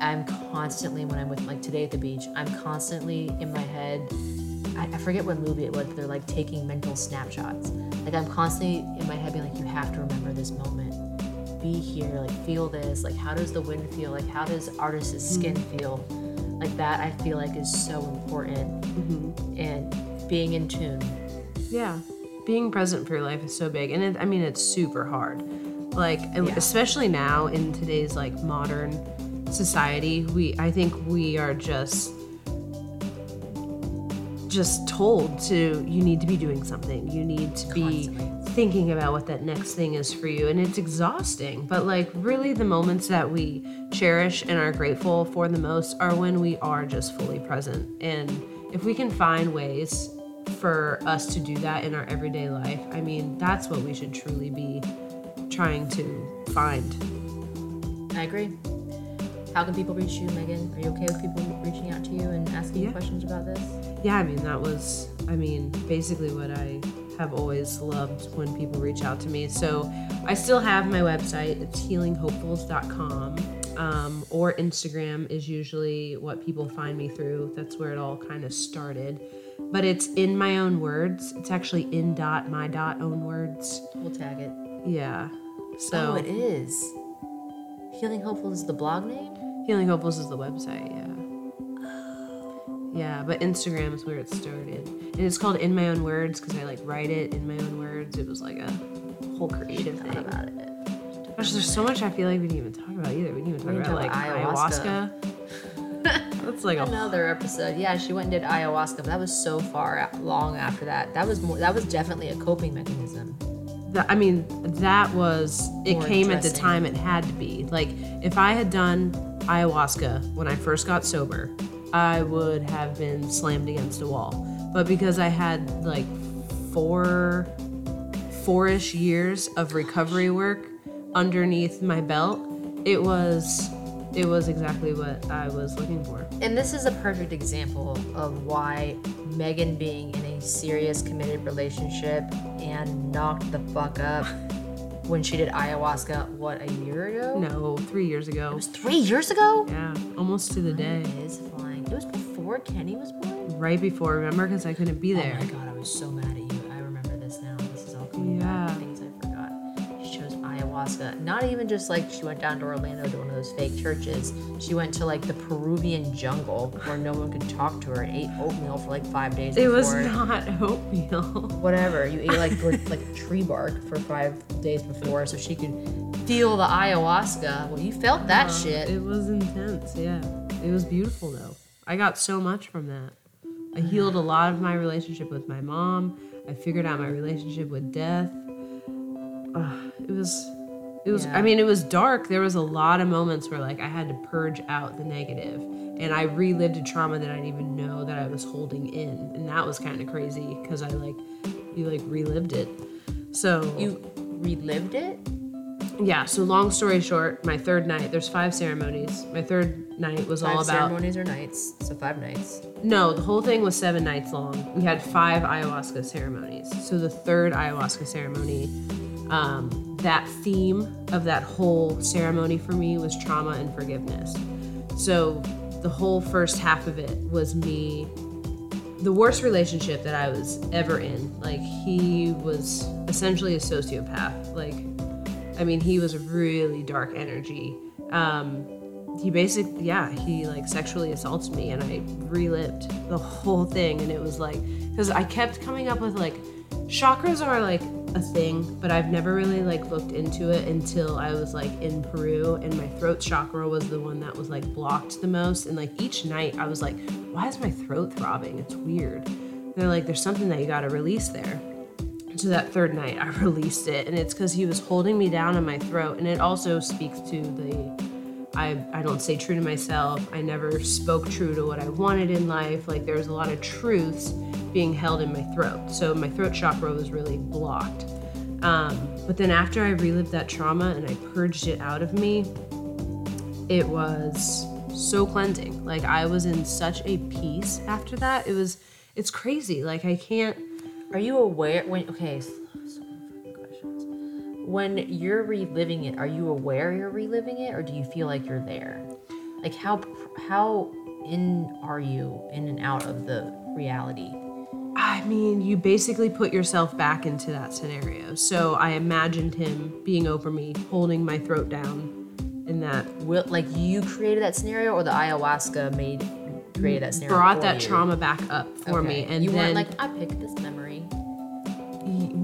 I'm constantly, when I'm with, like today at the beach, I'm constantly in my head. I, I forget what movie it was, but they're like taking mental snapshots. Like I'm constantly in my head being like, you have to remember this moment. Be here, like feel this. Like how does the wind feel? Like how does artist's skin mm-hmm. feel? Like that I feel like is so important. Mm-hmm. And being in tune. yeah, being present for your life is so big, and it, I mean it's super hard. Like Yeah. especially now in today's like modern society, we I think we are just just told to you need to be doing something. You need to be Constantly. thinking about what that next thing is for you and it's exhausting. But like really the moments that we cherish and are grateful for the most are when we are just fully present. And if we can find ways for us to do that in our everyday life, I mean, that's what we should truly be trying to find. I agree. How can people reach you, Megan? Are you okay with people reaching out to you and asking you questions about this? Yeah, I mean, that was, I mean, basically what I have always loved when people reach out to me. So I still have my website, it's healinghopefuls.com. Um, or Instagram is usually what people find me through. That's where it all kind of started. But it's in my own words. It's actually in dot my dot own words. We'll tag it. Yeah. So oh, it is. Healing Hopeful is the blog name? Healing Hopefuls is the website, yeah. Yeah, but Instagram is where it started. And it's called In My Own Words because I like write it in my own words. It was like a whole creative thing. about it. Gosh, there's so much I feel like we didn't even talk about either. We didn't even talk about didn't like talk about ayahuasca. That's like a Another episode. Yeah, she went and did ayahuasca, but that was so far long after that. That was more. That was definitely a coping mechanism. that, I mean, that was it More came at the time it had to be. Like if I had done ayahuasca when I first got sober, I would have been slammed against a wall. But because I had like four four-ish years of recovery work underneath my belt, it was it was exactly what I was looking for. And this is a perfect example of why Megan being in a serious committed relationship and knocked the fuck up when she did ayahuasca, what, a year ago? No, three years ago. It was three years ago? Yeah, almost to the day. It is flying. It was before Kenny was born? Right before, remember? Because I couldn't be oh there. Oh my god, I was so mad at you. I remember this now. This is all coming back. Yeah. Ayahuasca. Not even just like she went down to Orlando to one of those fake churches. She went to like the Peruvian jungle where no one could talk to her and ate oatmeal for like five days. It was not oatmeal. Whatever. You ate like like tree bark for five days before so she could feel the ayahuasca. Well, you felt that uh-huh. shit. It was intense, yeah. It was beautiful though. I got so much from that. I healed a lot of my relationship with my mom. I figured out my relationship with death. Ugh, it was It was, Yeah. I mean, it was dark. There was a lot of moments where like I had to purge out the negative, and I relived a trauma that I didn't even know that I was holding in, and that was kind of crazy because I like, you like relived it. So You relived it? yeah. So long story short, my third night. There's five ceremonies. My third night was all about ceremonies or nights, so five nights. no, the whole thing was seven nights long. We had five ayahuasca ceremonies. So the third ayahuasca ceremony, um, that theme of that whole ceremony for me was trauma and forgiveness. So the whole first half of it was me, the worst relationship that I was ever in. Like he was essentially a sociopath. Like, I mean, he was a really dark energy. Um, he basically yeah he like sexually assaulted me and i relived the whole thing and it was like because i kept coming up with like chakras are like a thing but i've never really like looked into it until i was like in peru and my throat chakra was the one that was like blocked the most and like each night i was like why is my throat throbbing? It's weird. And they're like there's something that you got to release there. So that third night i released it and it's because he was holding me down in my throat and it also speaks to the I, I don't stay true to myself. I never spoke true to what I wanted in life. Like there was a lot of truths being held in my throat. So my throat chakra was really blocked. Um, but then after I relived that trauma and I purged it out of me, it was so cleansing. Like I was in such a peace after that. It was, it's crazy. Like I can't, Are you aware when okay, When you're reliving it, are you aware you're reliving it or do you feel like you're there? Like how how in are you in and out of the reality? I mean, you basically put yourself back into that scenario. So I imagined him being over me, holding my throat down in that Will like you created that scenario or the ayahuasca made created that scenario? brought that you? trauma back up for me and you then weren't like I picked this memory.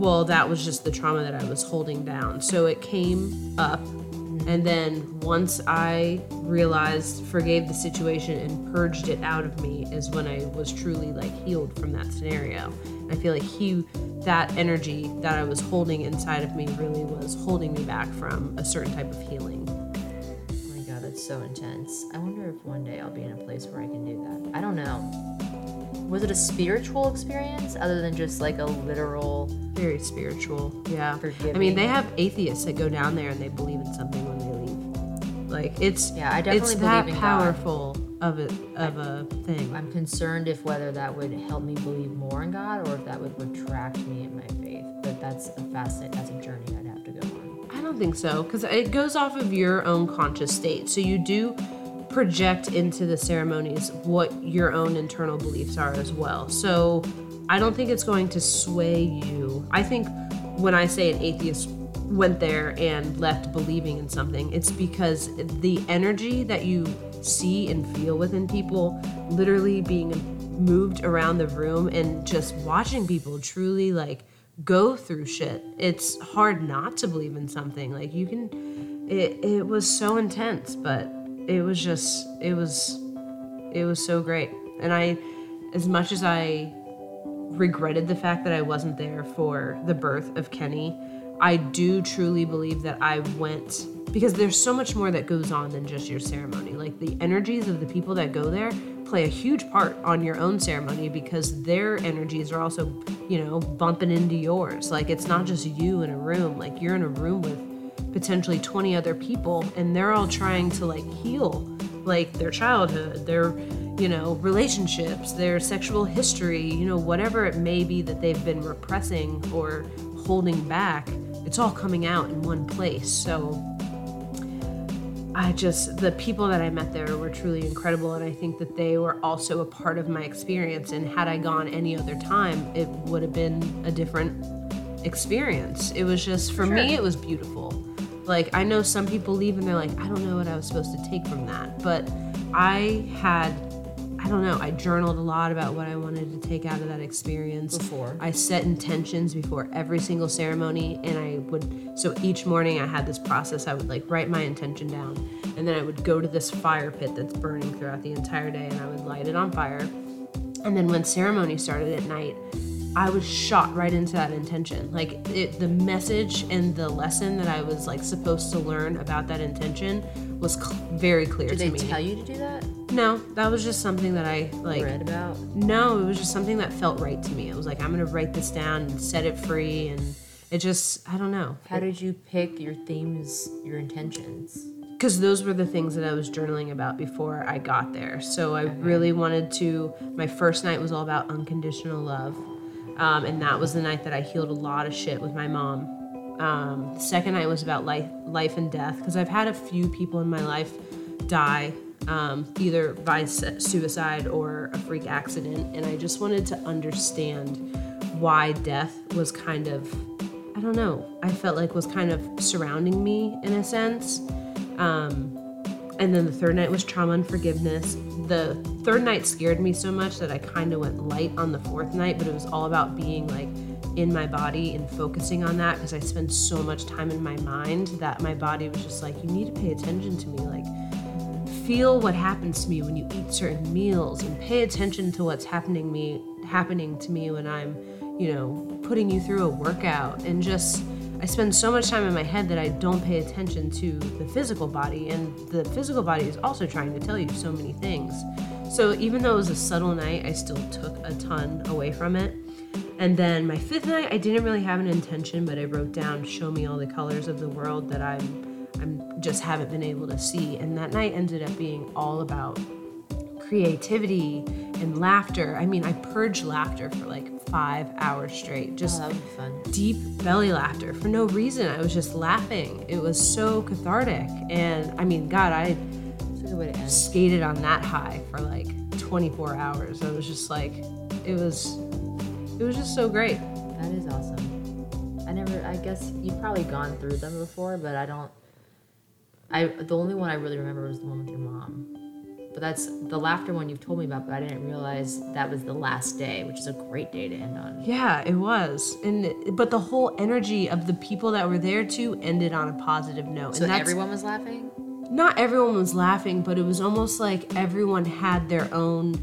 Well that was just the trauma that i was holding down. So it came up and then once i realized forgave the situation and purged it out of me is when i was truly like healed from that scenario. I feel like he that energy that i was holding inside of me really was holding me back from a certain type of healing that's so intense. I wonder if one day I'll be in a place where I can do that. I don't know. Was it a spiritual experience other than just like a literal very spiritual yeah Forgiving? i mean they have atheists that go down there and they believe in something when they leave like it's Yeah, I definitely it's that believe in God. powerful of a of a thing I'm concerned if whether that would help me believe more in God or if that would retract me in my faith. But that's a facet, that's a journey I'd don't think so because it goes off of your own conscious state. So you do project into the ceremonies what your own internal beliefs are as well. So I don't think it's going to sway you. I think when I say an atheist went there and left believing in something, it's because the energy that you see and feel within people literally being moved around the room and just watching people truly like go through shit. It's hard not to believe in something. Like you can it it was so intense, but it was just it was it was so great. And I as much as I regretted the fact that I wasn't there for the birth of Kenny, I do truly believe that I went because there's so much more that goes on than just your ceremony. Like the energies of the people that go there play a huge part on your own ceremony because their energies are also, you know, bumping into yours. Like it's not just you in a room, like you're in a room with potentially 20 other people and they're all trying to like heal like their childhood, their you know, relationships, their sexual history, you know, whatever it may be that they've been repressing or holding back, it's all coming out in one place. So I just, the people that I met there were truly incredible. And I think that they were also a part of my experience. And had I gone any other time, it would have been a different experience. It was just, for me, it was beautiful. Like, I know some people leave and they're like, I don't know what I was supposed to take from that. But I had I don't know. I journaled a lot about what I wanted to take out of that experience. Before. I set intentions before every single ceremony, and I would. So each morning I had this process. I would like write my intention down, and then I would go to this fire pit that's burning throughout the entire day, and I would light it on fire. And then when ceremony started at night, I was shot right into that intention. Like it, the message and the lesson that I was like supposed to learn about that intention was cl- very clear Did to me. Did they tell you to do that? No, that was just something that I like. Read about? No, it was just something that felt right to me. It was like I'm gonna write this down and set it free, and it just I don't know. How did you pick your themes, your intentions? because those were the things that I was journaling about before I got there. So I really wanted to. My first night was all about unconditional love, um, and that was the night that I healed a lot of shit with my mom. Um, the second night was about life, life and death, because I've had a few people in my life die, um, either by suicide or a freak accident, and I just wanted to understand why death was kind of I don't know. I felt like was kind of surrounding me in a sense. Um, and then the third night was trauma and forgiveness. The third night scared me so much that I kind of went light on the fourth night, but it was all about being like in my body and focusing on that because I spend so much time in my mind that my body was just like, you need to pay attention to me. Like, feel what happens to me when you eat certain meals and pay attention to what's happening me happening to me when I'm, you know, putting you through a workout and just I spend so much time in my head that I don't pay attention to the physical body and the physical body is also trying to tell you so many things. So even though it was a subtle night, I still took a ton away from it. And then my fifth night, I didn't really have an intention, but I wrote down show me all the colors of the world that I'm I'm just haven't been able to see. And that night ended up being all about creativity and laughter. I mean, I purged laughter for like five hours straight. Oh, Just that would be fun. deep belly laughter for no reason. I was just laughing. It was so cathartic. And I mean, God, I That's a good way to end. skated on that high for like 24 hours. I was just like, it was, it was just so great. That is awesome. I never. I guess you've probably gone through them before, but I don't. I the only one I really remember was the one with your mom. But that's the laughter one you've told me about, but I didn't realize that was the last day, which is a great day to end on. Yeah, it was. And but the whole energy of the people that were there too ended on a positive note. So and everyone was laughing. not everyone was laughing, but it was almost like everyone had their own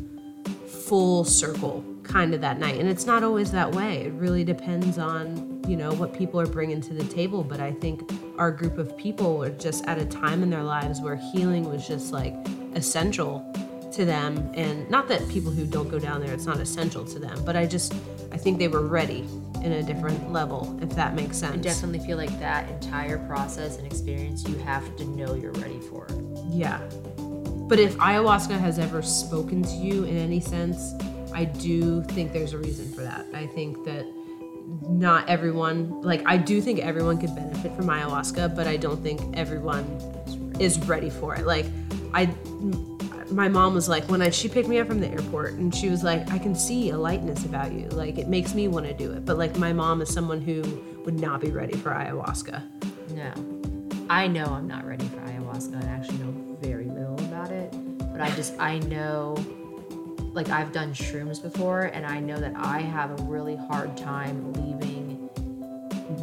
full circle kind of that night. And it's not always that way. It really depends on, you know, what people are bringing to the table, but I think our group of people were just at a time in their lives where healing was just like essential to them and not that people who don't go down there it's not essential to them but i just i think they were ready in a different level if that makes sense. I definitely feel like that entire process and experience you have to know you're ready for. Yeah. But if ayahuasca has ever spoken to you in any sense, I do think there's a reason for that. I think that not everyone, like, I do think everyone could benefit from ayahuasca, but I don't think everyone is ready for it. Like, I, my mom was like, when I, she picked me up from the airport and she was like, I can see a lightness about you. Like, it makes me want to do it. But, like, my mom is someone who would not be ready for ayahuasca. No. I know I'm not ready for ayahuasca. I actually know very little about it. But I just, I know, like, I've done shrooms before, and I know that I have a really hard time leaving.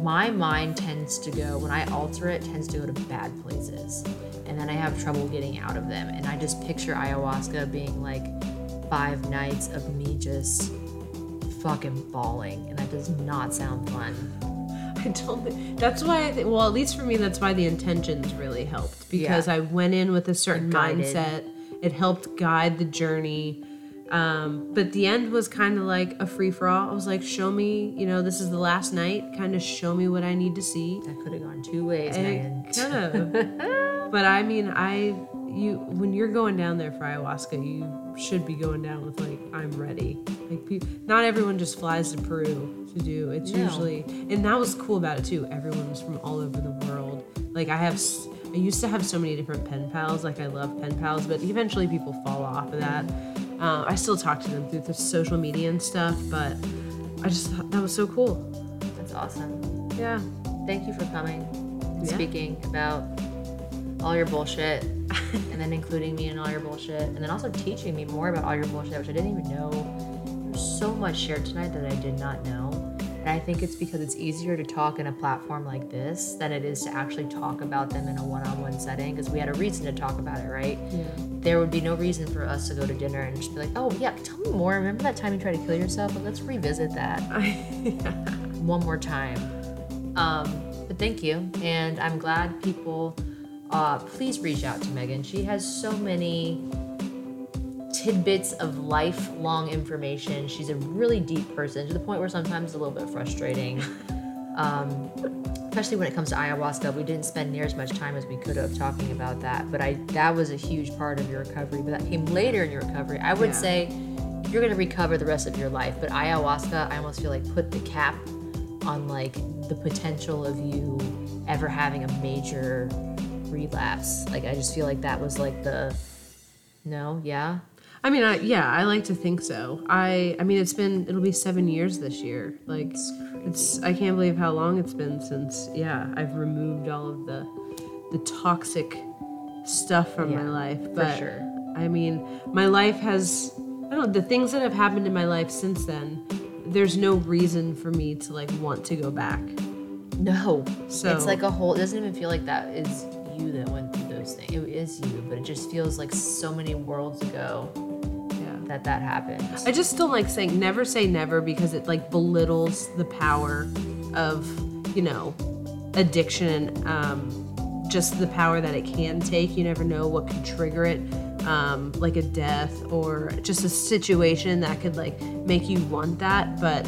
My mind tends to go, when I alter it, tends to go to bad places. And then I have trouble getting out of them. And I just picture ayahuasca being like five nights of me just fucking bawling. And that does not sound fun. I don't. Think, that's why. I think, well, at least for me, that's why the intentions really helped because Yeah. I went in with a certain mindset. It helped guide the journey. Um, but the end was kind of like a free for all. I was like, show me, you know, this is the last night. Kind of show me what I need to see. That could have gone two ways. It could have. but I mean, I you when you're going down there for ayahuasca, you should be going down with like I'm ready. Like pe- not everyone just flies to Peru to do. It's No. usually and that was cool about it too. Everyone was from all over the world. Like I have. s- I used to have so many different pen pals. Like I love pen pals, but eventually people fall off of that. Uh, I still talk to them through the social media and stuff, but I just thought that was so cool. That's awesome. Yeah. Thank you for coming and Yeah. speaking about all your bullshit and then including me in all your bullshit and then also teaching me more about all your bullshit, which I didn't even know. There's so much shared tonight that I did not know. And I think it's because it's easier to talk in a platform like this than it is to actually talk about them in a one on one setting because we had a reason to talk about it, right? Yeah. There would be no reason for us to go to dinner and just be like, oh, yeah, tell me more. Remember that time you tried to kill yourself? Like, let's revisit that one more time. Um, but thank you. And I'm glad people, uh, please reach out to Megan. She has so many tidbits of lifelong information. She's a really deep person to the point where sometimes it's a little bit frustrating. Um, especially when it comes to ayahuasca, we didn't spend near as much time as we could have talking about that. But I that was a huge part of your recovery. But that came later in your recovery. I would Yeah. say you're gonna recover the rest of your life. But ayahuasca, I almost feel like put the cap on like the potential of you ever having a major relapse. Like I just feel like that was like the no, yeah. I mean, I yeah, I like to think so. I I mean, it's been it'll be seven years this year. Like, it's I can't believe how long it's been since yeah I've removed all of the the toxic stuff from my Yeah, life. for But sure. I mean, my life has I don't know the things that have happened in my life since then. There's no reason for me to like want to go back. No. So- it's like a whole it doesn't even feel like that is you that went through those things. It is you, but it just feels like so many worlds ago. That that happened. I just don't like saying never say never because it like belittles the power of, you know, addiction um, just the power that it can take. You never know what could trigger it, um, like a death or just a situation that could like make you want that. But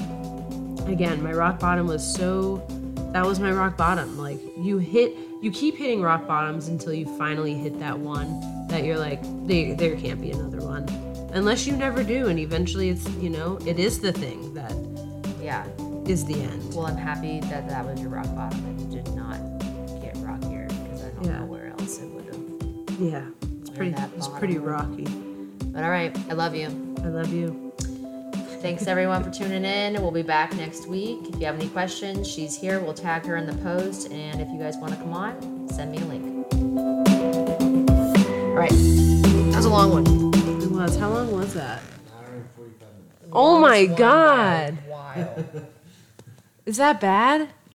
again, my rock bottom was so that was my rock bottom. Like you hit you keep hitting rock bottoms until you finally hit that one that you're like, there there can't be another one. Unless you never do and eventually it's you know, it is the thing that yeah. is the end. Well, I'm happy that that was your rock bottom and did not get rockier because I don't Yeah. know where else it would have. Yeah. It's pretty it's pretty rocky. But all right, I love you. I love you. Thanks everyone for tuning in. We'll be back next week. If you have any questions, she's here. We'll tag her in the post. And if you guys want to come on, send me a link. All right. That was a long one. It was. How long was that? Oh my god. Wild. Is that bad?